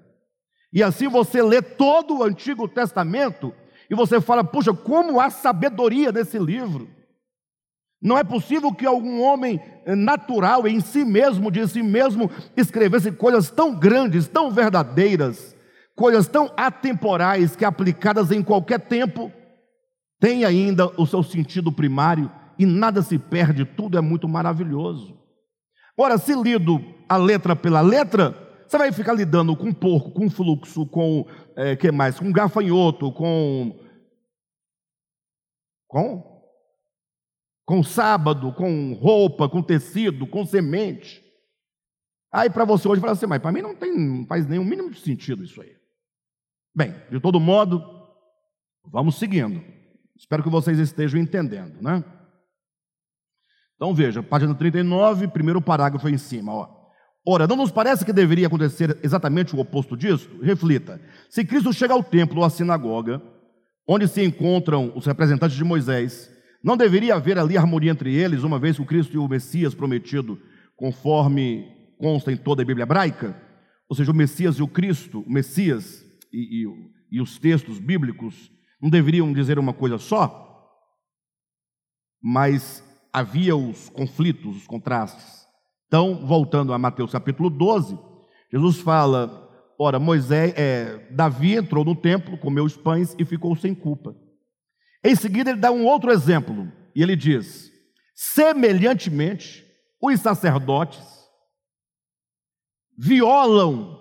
E assim você lê todo o Antigo Testamento e você fala: puxa, como há sabedoria nesse livro. Não é possível que algum homem natural em si mesmo, de si mesmo, escrevesse coisas tão grandes, tão verdadeiras, coisas tão atemporais que aplicadas em qualquer tempo, tem ainda o seu sentido primário e nada se perde, tudo é muito maravilhoso. Ora, se lido a letra pela letra, você vai ficar lidando com porco, com fluxo, com é, que mais? Com gafanhoto, com com com sábado, com roupa, com tecido, com semente. Aí para você hoje fala assim, mas para mim não tem, não faz nenhum mínimo sentido isso aí. Bem, de todo modo, vamos seguindo. Espero que vocês estejam entendendo, né? Então veja, página 39, primeiro parágrafo em cima, ó. Ora, não nos parece que deveria acontecer exatamente o oposto disso? Reflita. Se Cristo chega ao templo ou à sinagoga, onde se encontram os representantes de Moisés, não deveria haver ali harmonia entre eles, uma vez que o Cristo e o Messias prometido, conforme consta em toda a Bíblia hebraica? Ou seja, o Messias e o Cristo, o Messias e, e, e os textos bíblicos não deveriam dizer uma coisa só? Mas havia os conflitos, os contrastes. Então, voltando a Mateus capítulo 12, Jesus fala: ora, Moisés, é, Davi entrou no templo, comeu os pães e ficou sem culpa. Em seguida, ele dá um outro exemplo, e ele diz: semelhantemente, os sacerdotes violam,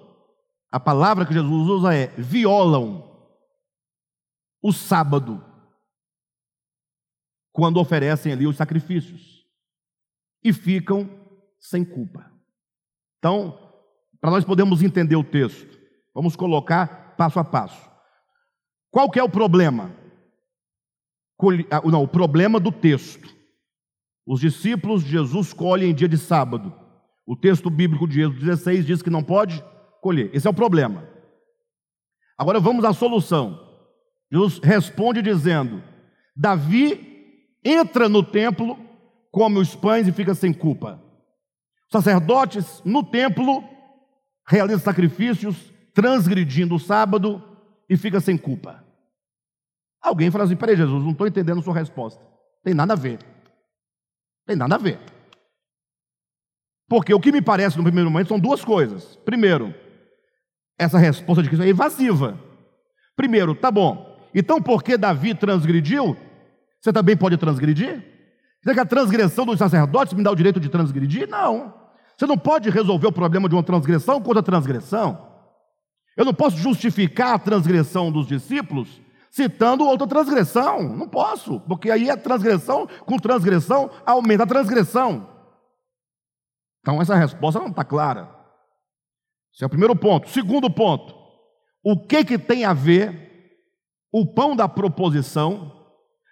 a palavra que Jesus usa é violam o sábado quando oferecem ali os sacrifícios e ficam sem culpa. Então, para nós podermos entender o texto, vamos colocar passo a passo. Qual que é o problema? Ah, não, o problema do texto. Os discípulos de Jesus colhem em dia de sábado. O texto bíblico de Êxodo 16 diz que não pode colher. Esse é o problema. Agora vamos à solução. Jesus responde dizendo: Davi entra no templo, come os pães e fica sem culpa. Sacerdotes no templo realizam sacrifícios, transgredindo o sábado e fica sem culpa. Alguém fala assim: peraí, Jesus, não estou entendendo a sua resposta. Tem nada a ver. Tem nada a ver. Porque o que me parece no primeiro momento são duas coisas. Primeiro, essa resposta de Cristo é evasiva. Primeiro, tá bom. Então, porque Davi transgrediu, você também pode transgredir? Será que a transgressão dos sacerdotes me dá o direito de transgredir? Não. Você não pode resolver o problema de uma transgressão com outra transgressão. Eu não posso justificar a transgressão dos discípulos citando outra transgressão. Não posso, porque aí a transgressão com transgressão aumenta a transgressão. Então essa resposta não está clara. Esse é o primeiro ponto. Segundo ponto, o que, que tem a ver o pão da proposição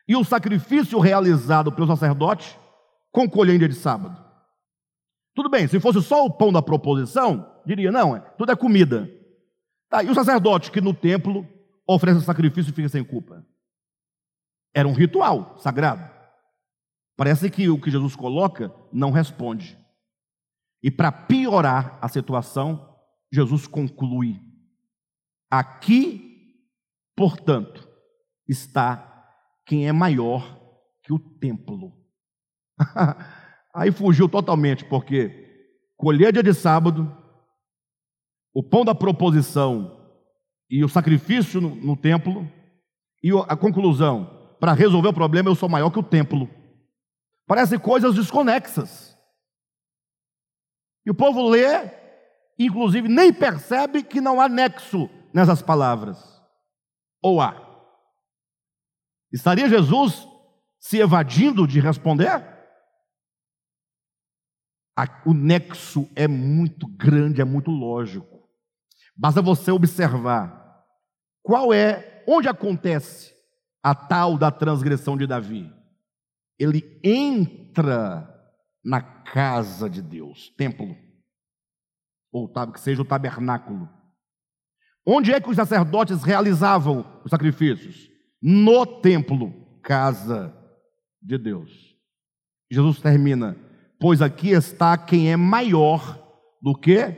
e o sacrifício realizado pelo sacerdote com colheita de sábado. Tudo bem, se fosse só o pão da proposição, diria, não, é, tudo é comida. Tá, e o sacerdote que no templo oferece sacrifício e fica sem culpa? Era um ritual sagrado. Parece que o que Jesus coloca não responde. E para piorar a situação, Jesus conclui: aqui, portanto, está quem é maior que o templo. Aí fugiu totalmente, porque colher dia de sábado, o pão da proposição e o sacrifício no, no templo, e a conclusão, para resolver o problema, eu sou maior que o templo. Parecem coisas desconexas. E o povo lê, inclusive nem percebe que não há nexo nessas palavras. Ou há? Estaria Jesus se evadindo de responder? O nexo é muito grande, é muito lógico. Basta você observar qual é, onde acontece a tal da transgressão de Davi. Ele entra na casa de Deus, templo, ou que seja o tabernáculo. Onde é que os sacerdotes realizavam os sacrifícios? no templo, casa de Deus. Jesus termina: Pois aqui está quem é maior do que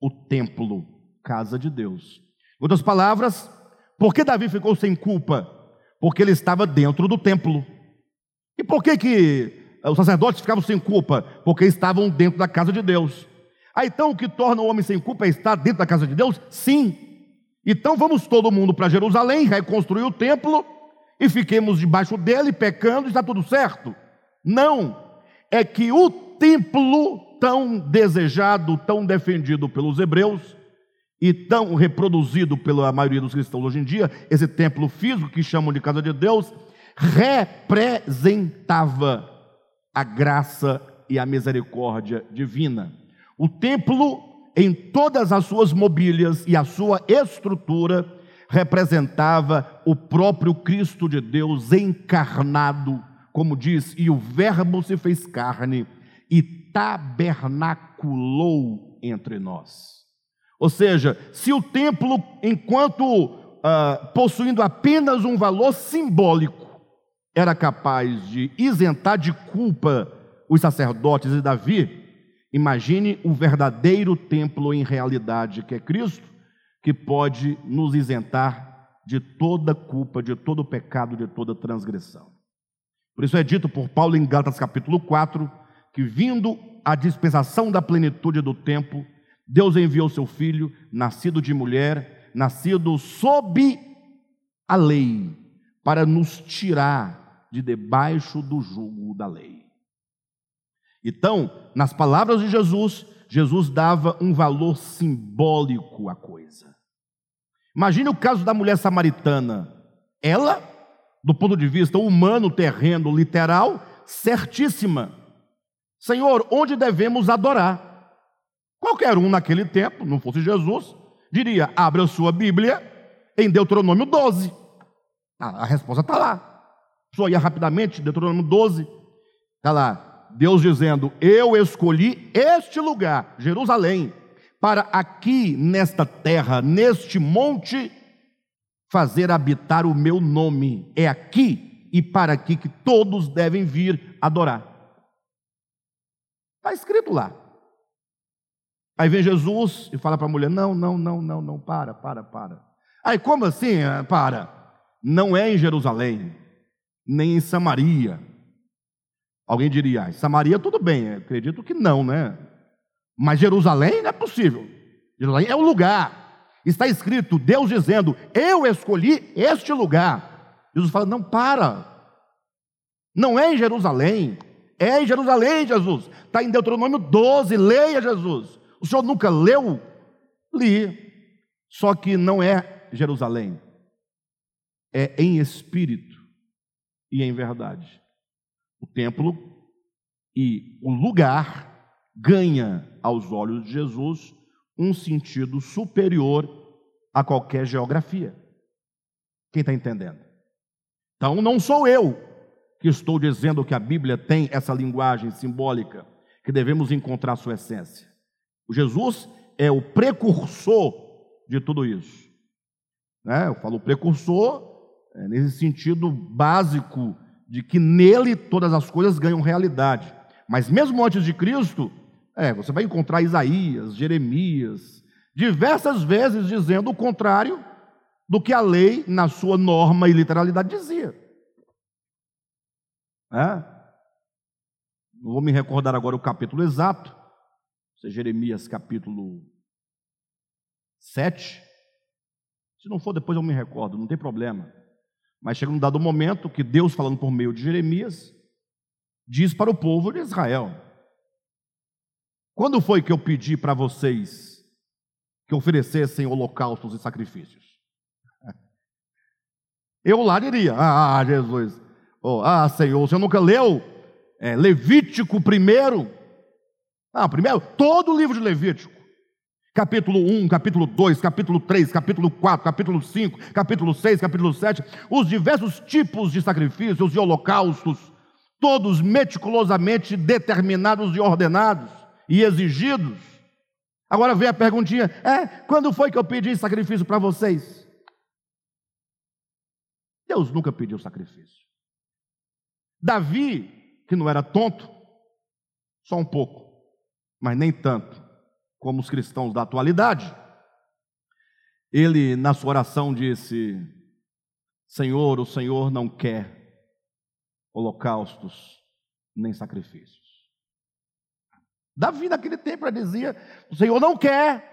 o templo, casa de Deus. Em outras palavras, por que Davi ficou sem culpa? Porque ele estava dentro do templo. E por que, que os sacerdotes ficavam sem culpa? Porque estavam dentro da casa de Deus. Ah, então o que torna o homem sem culpa é estar dentro da casa de Deus? Sim, então vamos todo mundo para Jerusalém, reconstruir o templo e fiquemos debaixo dele, pecando, está tudo certo. Não, é que o templo tão desejado, tão defendido pelos hebreus e tão reproduzido pela maioria dos cristãos hoje em dia, esse templo físico que chamam de casa de Deus, representava a graça e a misericórdia divina. O templo, em todas as suas mobílias e a sua estrutura, representava o próprio Cristo de Deus encarnado, como diz, e o Verbo se fez carne e tabernaculou entre nós. Ou seja, se o templo, enquanto uh, possuindo apenas um valor simbólico, era capaz de isentar de culpa os sacerdotes e Davi, imagine o verdadeiro templo em realidade, que é Cristo, que pode nos isentar de toda culpa, de todo pecado, de toda transgressão. Por isso é dito por Paulo em Gálatas capítulo 4, que vindo a dispensação da plenitude do tempo, Deus enviou seu filho, nascido de mulher, nascido sob a lei, para nos tirar de debaixo do jugo da lei. Então, nas palavras de Jesus, Jesus dava um valor simbólico à coisa. Imagine o caso da mulher samaritana. Ela, do ponto de vista humano, terreno, literal, certíssima. Senhor, onde devemos adorar? Qualquer um naquele tempo, não fosse Jesus, diria: abre a sua Bíblia em Deuteronômio 12. a resposta está lá. Só ia rapidamente, Deuteronômio 12, está lá. Deus dizendo: Eu escolhi este lugar, Jerusalém, para aqui nesta terra, neste monte, fazer habitar o meu nome. É aqui e para aqui que todos devem vir adorar. Está escrito lá. Aí vem Jesus e fala para a mulher: Não, não, não, não, não, para, para, para. Aí como assim? Para. Não é em Jerusalém, nem em Samaria, Alguém diria, ah, Samaria tudo bem, acredito que não, né? Mas Jerusalém não é possível. Jerusalém é o lugar. Está escrito, Deus dizendo: Eu escolhi este lugar. Jesus fala: Não, para. Não é em Jerusalém. É em Jerusalém, Jesus. Está em Deuteronômio 12. Leia, Jesus. O senhor nunca leu? Li. Só que não é Jerusalém. É em espírito e em verdade o templo e o lugar ganha aos olhos de Jesus um sentido superior a qualquer geografia. Quem está entendendo? Então não sou eu que estou dizendo que a Bíblia tem essa linguagem simbólica, que devemos encontrar sua essência. O Jesus é o precursor de tudo isso. Né? Eu falo precursor é, nesse sentido básico de que nele todas as coisas ganham realidade. Mas mesmo antes de Cristo, é, você vai encontrar Isaías, Jeremias, diversas vezes dizendo o contrário do que a lei, na sua norma e literalidade, dizia. É? Não vou me recordar agora o capítulo exato, isso é Jeremias capítulo 7. Se não for, depois eu me recordo, não tem problema. Mas chega um dado momento que Deus, falando por meio de Jeremias, diz para o povo de Israel: Quando foi que eu pedi para vocês que oferecessem holocaustos e sacrifícios? Eu lá diria: Ah, Jesus, oh, ah, Senhor, você nunca leu é, Levítico primeiro? Ah, primeiro, todo o livro de Levítico capítulo 1, capítulo 2, capítulo 3, capítulo 4, capítulo 5, capítulo 6, capítulo 7, os diversos tipos de sacrifícios e holocaustos, todos meticulosamente determinados e ordenados e exigidos. Agora vem a perguntinha: é, quando foi que eu pedi sacrifício para vocês? Deus nunca pediu sacrifício. Davi, que não era tonto, só um pouco, mas nem tanto, como os cristãos da atualidade. Ele, na sua oração, disse: Senhor, o Senhor não quer holocaustos nem sacrifícios. Davi, naquele tempo, dizia: O Senhor não quer.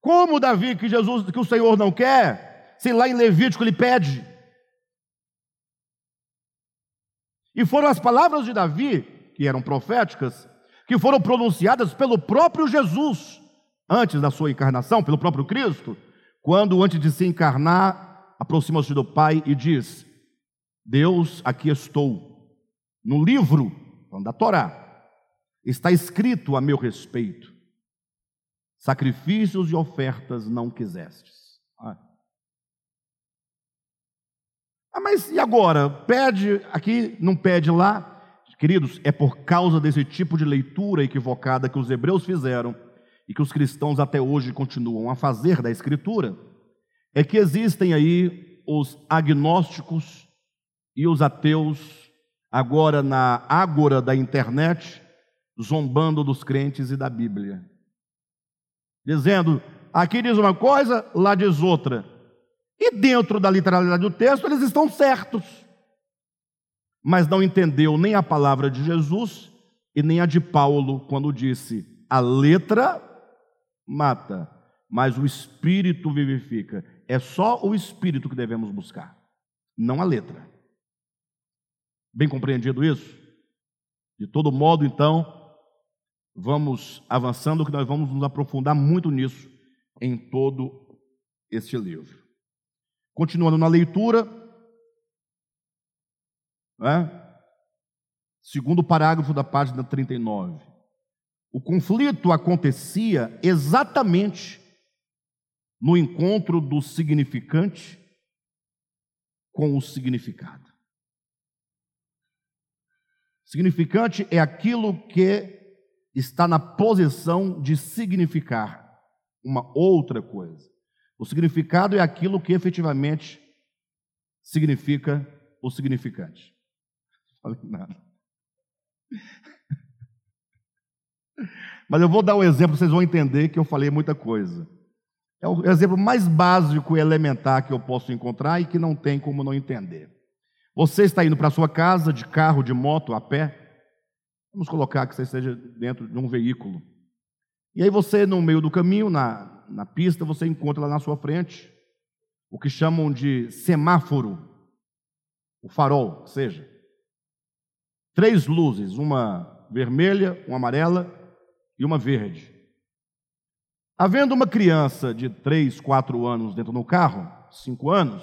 Como Davi, que Jesus, que o Senhor não quer, se lá em Levítico ele pede. E foram as palavras de Davi, que eram proféticas, que foram pronunciadas pelo próprio Jesus, antes da sua encarnação, pelo próprio Cristo, quando antes de se encarnar, aproxima-se do Pai e diz: Deus, aqui estou. No livro da Torá está escrito a meu respeito: sacrifícios e ofertas não quisestes. Ah. ah, mas e agora? Pede aqui, não pede lá? Queridos, é por causa desse tipo de leitura equivocada que os hebreus fizeram e que os cristãos até hoje continuam a fazer da Escritura, é que existem aí os agnósticos e os ateus, agora na ágora da internet, zombando dos crentes e da Bíblia. Dizendo, aqui diz uma coisa, lá diz outra. E dentro da literalidade do texto, eles estão certos. Mas não entendeu nem a palavra de Jesus e nem a de Paulo, quando disse: a letra mata, mas o espírito vivifica. É só o espírito que devemos buscar, não a letra. Bem compreendido isso? De todo modo, então, vamos avançando, que nós vamos nos aprofundar muito nisso em todo este livro. Continuando na leitura, né? segundo parágrafo da página 39. O conflito acontecia exatamente no encontro do significante com o significado. Significante é aquilo que está na posição de significar uma outra coisa. O significado é aquilo que efetivamente significa o significante. Falei nada. Mas eu vou dar um exemplo, vocês vão entender que eu falei muita coisa. É o exemplo mais básico e elementar que eu posso encontrar e que não tem como não entender. Você está indo para a sua casa de carro, de moto, a pé, Vamos colocar que você esteja dentro de um veículo. E aí você, no meio do caminho, na, na pista, você encontra lá na sua frente o que chamam de semáforo, o farol, seja. Três luzes, uma vermelha, uma amarela e uma verde. Havendo uma criança de três, quatro anos dentro do carro, cinco anos,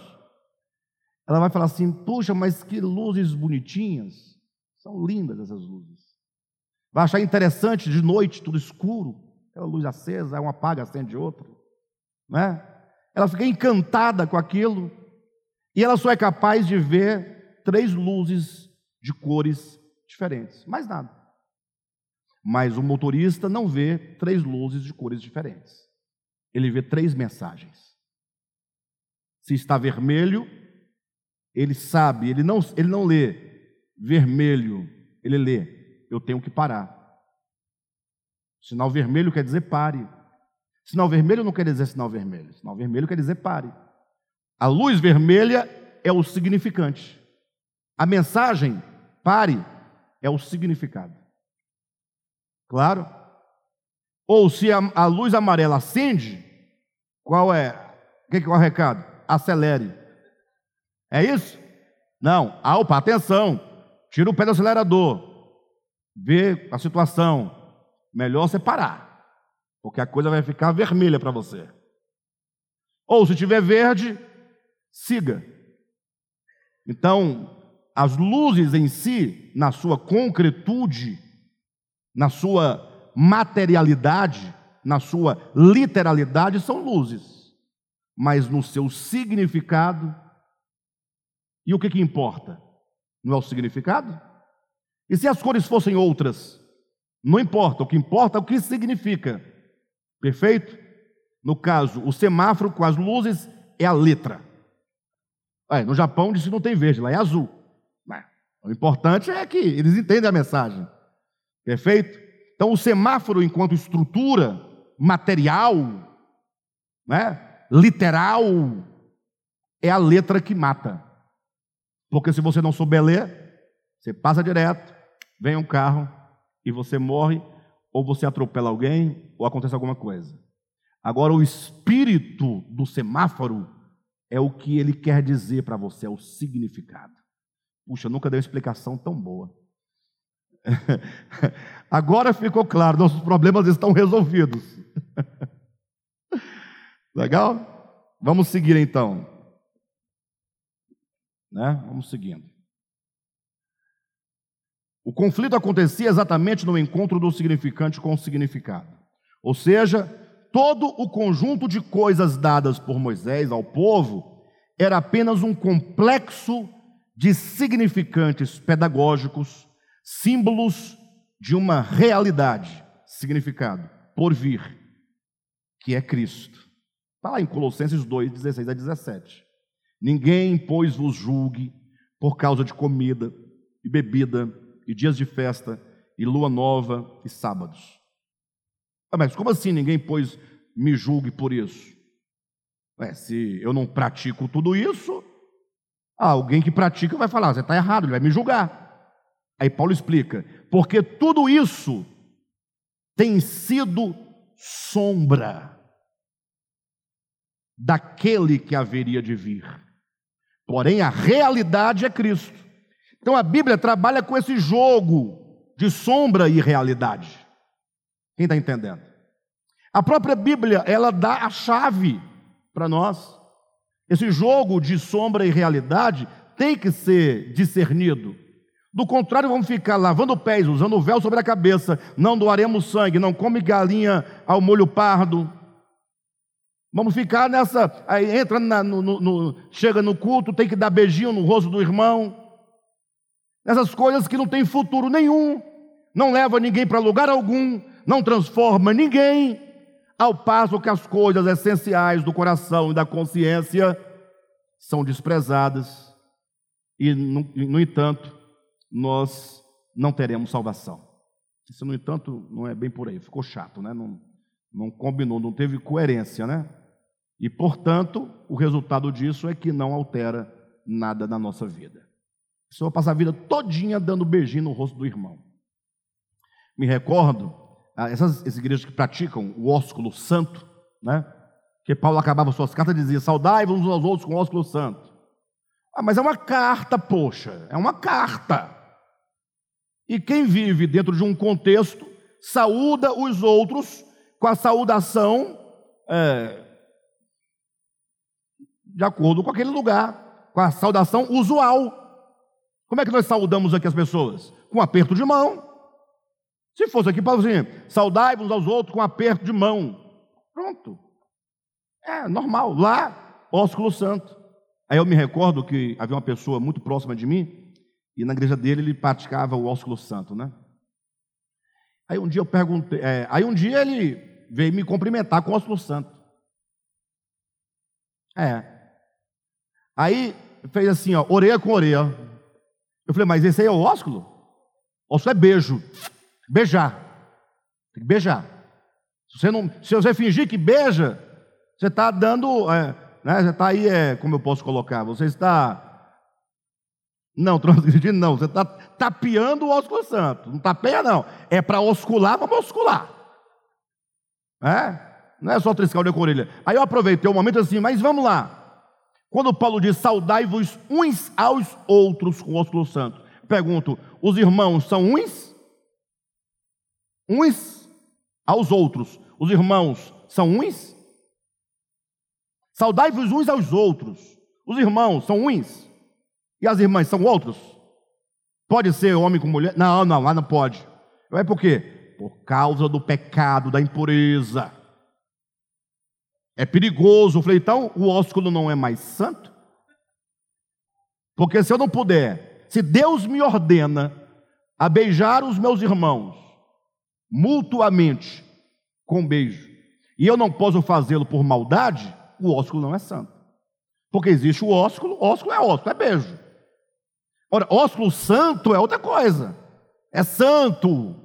ela vai falar assim: Puxa, mas que luzes bonitinhas, são lindas essas luzes. Vai achar interessante de noite, tudo escuro, aquela luz acesa, um apaga, acende outro. Né? Ela fica encantada com aquilo, e ela só é capaz de ver três luzes de cores diferentes, mais nada. Mas o motorista não vê três luzes de cores diferentes. Ele vê três mensagens. Se está vermelho, ele sabe, ele não, ele não lê vermelho, ele lê eu tenho que parar. Sinal vermelho quer dizer pare. Sinal vermelho não quer dizer sinal vermelho. Sinal vermelho quer dizer pare. A luz vermelha é o significante. A mensagem pare é o significado. Claro? Ou se a, a luz amarela acende, qual é? Que, que é o recado? Acelere. É isso? Não. Ah, opa, atenção. Tira o pé do acelerador vê a situação, melhor você parar, porque a coisa vai ficar vermelha para você. Ou se tiver verde, siga. Então, as luzes em si, na sua concretude, na sua materialidade, na sua literalidade, são luzes, mas no seu significado, e o que, que importa? Não é o significado? E se as cores fossem outras? Não importa, o que importa é o que significa. Perfeito? No caso, o semáforo com as luzes é a letra. É, no Japão diz que não tem verde, lá é azul. O importante é que eles entendem a mensagem. Perfeito? Então, o semáforo, enquanto estrutura material, né, literal, é a letra que mata. Porque se você não souber ler, você passa direto, vem um carro e você morre, ou você atropela alguém, ou acontece alguma coisa. Agora, o espírito do semáforo é o que ele quer dizer para você, é o significado. Puxa, nunca dei uma explicação tão boa. Agora ficou claro, nossos problemas estão resolvidos. Legal? Vamos seguir então. Né? Vamos seguindo. O conflito acontecia exatamente no encontro do significante com o significado. Ou seja, todo o conjunto de coisas dadas por Moisés ao povo era apenas um complexo de significantes pedagógicos, símbolos de uma realidade, significado, por vir, que é Cristo. Está lá em Colossenses 2, 16 a 17. Ninguém, pois, vos julgue por causa de comida e bebida, e dias de festa, e lua nova e sábados. Ah, mas como assim ninguém, pois, me julgue por isso? Ué, se eu não pratico tudo isso, ah, alguém que pratica vai falar, você está errado, ele vai me julgar. Aí Paulo explica, porque tudo isso tem sido sombra daquele que haveria de vir. Porém, a realidade é Cristo. Então a Bíblia trabalha com esse jogo de sombra e realidade. Quem está entendendo? A própria Bíblia, ela dá a chave para nós. Esse jogo de sombra e realidade tem que ser discernido. Do contrário, vamos ficar lavando pés, usando o véu sobre a cabeça, não doaremos sangue, não come galinha ao molho pardo. Vamos ficar nessa, aí entra na, no, no, chega no culto, tem que dar beijinho no rosto do irmão. Essas coisas que não tem futuro nenhum, não leva ninguém para lugar algum, não transforma ninguém. Ao passo que as coisas essenciais do coração e da consciência são desprezadas, e, no, no entanto, nós não teremos salvação. Isso, no entanto, não é bem por aí, ficou chato, né? não, não combinou, não teve coerência, né? E, portanto, o resultado disso é que não altera nada na nossa vida. A pessoa passa a vida todinha dando beijinho no rosto do irmão. Me recordo essas, essas igrejas que praticam o ósculo santo, né? Que Paulo acabava suas cartas e dizia: saudai-vos uns aos outros com o ósculo santo. Ah, mas é uma carta, poxa, é uma carta. E quem vive dentro de um contexto saúda os outros com a saudação é, de acordo com aquele lugar, com a saudação usual. Como é que nós saudamos aqui as pessoas? Com um aperto de mão. Se fosse aqui, Paulo assim, saudai-vos aos outros com aperto de mão. Pronto. É normal. Lá, ósculo santo. Aí eu me recordo que havia uma pessoa muito próxima de mim, e na igreja dele ele praticava o ósculo santo, né? Aí um dia eu perguntei, é, aí um dia ele veio me cumprimentar com o ósculo santo. É. Aí fez assim, ó, orelha com orelha. Eu falei, mas esse aí é o ósculo? Ósculo é beijo. Beijar. Tem que beijar. Se você, não, se você fingir que beija, você está dando. É, né, você está aí, é, como eu posso colocar? Você está. Não, transgredindo não. Você está tapeando o ósculo santo. Não tapeia, não. É para oscular, vamos oscular. É? Não é só triscar o a orelha. Aí eu aproveitei o momento assim, mas vamos lá. Quando Paulo diz saudai-vos uns aos outros com o ósculo santo, pergunto: os irmãos são uns? Uns aos outros. Os irmãos são uns? Saudai-vos uns aos outros. Os irmãos são uns? E as irmãs são outros? Pode ser homem com mulher? Não, não, lá não pode. É por quê? Por causa do pecado, da impureza. É perigoso. Eu falei, então o ósculo não é mais santo? Porque se eu não puder, se Deus me ordena a beijar os meus irmãos, mutuamente com beijo, e eu não posso fazê-lo por maldade, o ósculo não é santo. Porque existe o ósculo, ósculo é ósculo, é beijo. Ora, ósculo santo é outra coisa. É santo.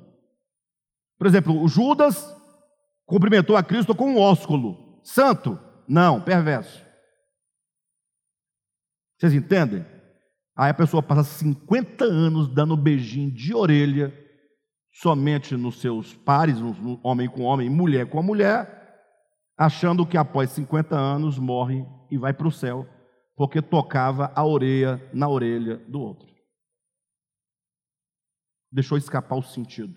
Por exemplo, Judas cumprimentou a Cristo com um ósculo. Santo? Não, perverso. Vocês entendem? Aí a pessoa passa 50 anos dando beijinho de orelha somente nos seus pares, homem com homem, mulher com mulher, achando que após 50 anos morre e vai para o céu, porque tocava a orelha na orelha do outro. deixou escapar o sentido.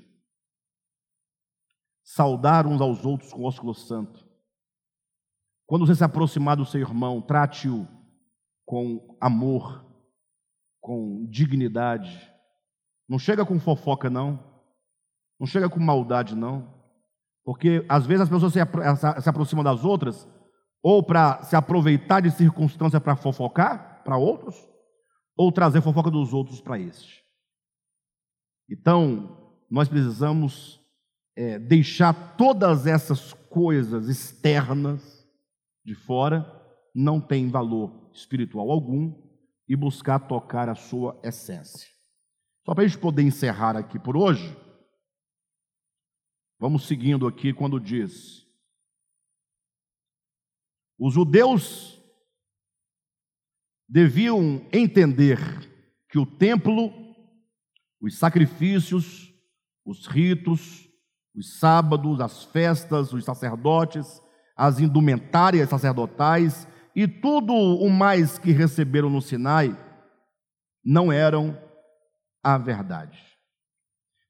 Saudar uns aos outros com ósculo santo. Quando você se aproximar do seu irmão, trate-o com amor, com dignidade. Não chega com fofoca, não. Não chega com maldade, não. Porque às vezes as pessoas se, se aproximam das outras ou para se aproveitar de circunstância para fofocar para outros, ou trazer fofoca dos outros para este. Então, nós precisamos é, deixar todas essas coisas externas de fora, não tem valor espiritual algum, e buscar tocar a sua essência. Só para a gente poder encerrar aqui por hoje, vamos seguindo aqui quando diz: os judeus deviam entender que o templo, os sacrifícios, os ritos, os sábados, as festas, os sacerdotes, as indumentárias sacerdotais e tudo o mais que receberam no Sinai não eram a verdade.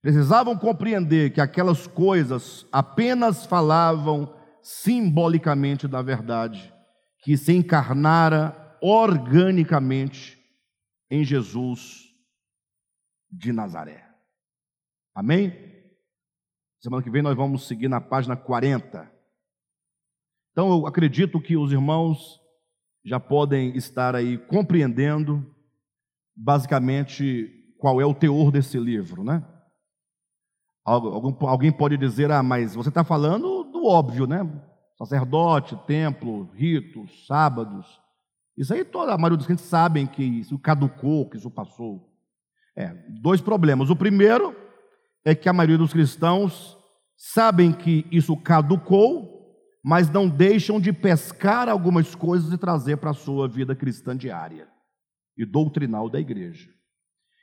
Precisavam compreender que aquelas coisas apenas falavam simbolicamente da verdade, que se encarnara organicamente em Jesus de Nazaré. Amém? Semana que vem nós vamos seguir na página 40. Então eu acredito que os irmãos já podem estar aí compreendendo basicamente qual é o teor desse livro, né? Alguém pode dizer, ah, mas você está falando óbvio, né? Sacerdote, templo, ritos, sábados. Isso aí toda a maioria dos crentes sabem que isso caducou, que isso passou. É, dois problemas. O primeiro é que a maioria dos cristãos sabem que isso caducou, mas não deixam de pescar algumas coisas e trazer para a sua vida cristã diária e doutrinal da igreja.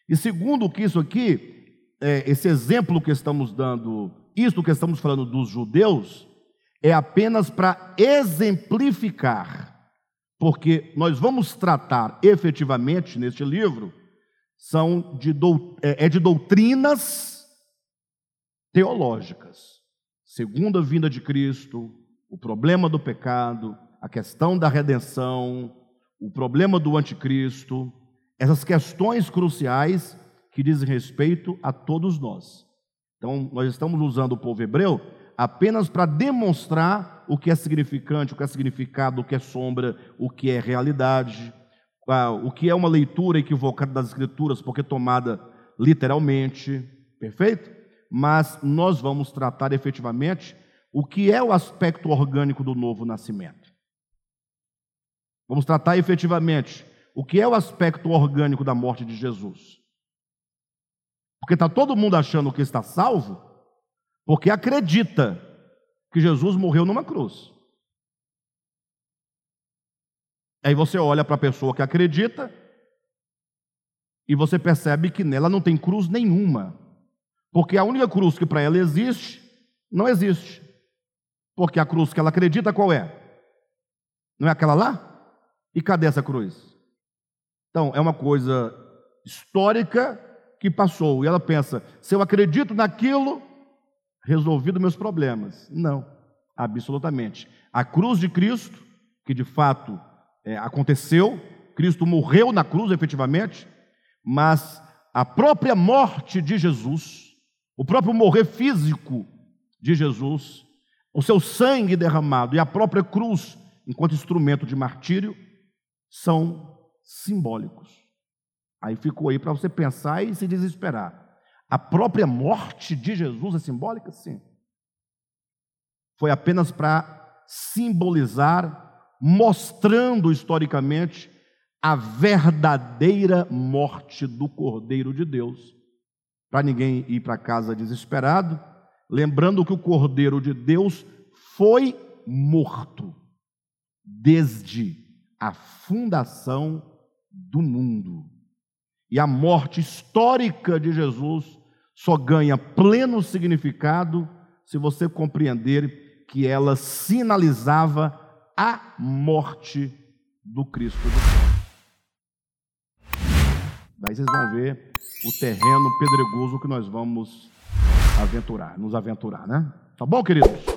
E segundo que isso aqui, é, esse exemplo que estamos dando, isso que estamos falando dos judeus, é apenas para exemplificar, porque nós vamos tratar efetivamente neste livro, são de, é, é de doutrinas teológicas. Segunda vinda de Cristo, o problema do pecado, a questão da redenção, o problema do anticristo, essas questões cruciais que dizem respeito a todos nós. Então, nós estamos usando o povo hebreu apenas para demonstrar o que é significante, o que é significado, o que é sombra, o que é realidade, o que é uma leitura equivocada das Escrituras, porque tomada literalmente, perfeito? Mas nós vamos tratar efetivamente o que é o aspecto orgânico do novo nascimento. Vamos tratar efetivamente o que é o aspecto orgânico da morte de Jesus. Porque está todo mundo achando que está salvo, porque acredita que Jesus morreu numa cruz. Aí você olha para a pessoa que acredita e você percebe que nela não tem cruz nenhuma. Porque a única cruz que para ela existe, não existe. Porque a cruz que ela acredita qual é? Não é aquela lá? E cadê essa cruz? Então, é uma coisa histórica que passou. E ela pensa: se eu acredito naquilo, resolvido meus problemas. Não, absolutamente. A cruz de Cristo, que de fato é, aconteceu, Cristo morreu na cruz efetivamente, mas a própria morte de Jesus, o próprio morrer físico de Jesus, o seu sangue derramado e a própria cruz, enquanto instrumento de martírio, são simbólicos. Aí ficou aí para você pensar e se desesperar. A própria morte de Jesus é simbólica? Sim. Foi apenas para simbolizar, mostrando historicamente a verdadeira morte do Cordeiro de Deus, para ninguém ir para casa desesperado, lembrando que o Cordeiro de Deus foi morto desde a fundação do mundo. E a morte histórica de Jesus só ganha pleno significado se você compreender que ela sinalizava a morte do Cristo do céu. Aí vocês vão ver o terreno pedregoso que nós vamos aventurar, nos aventurar, né? Tá bom, queridos?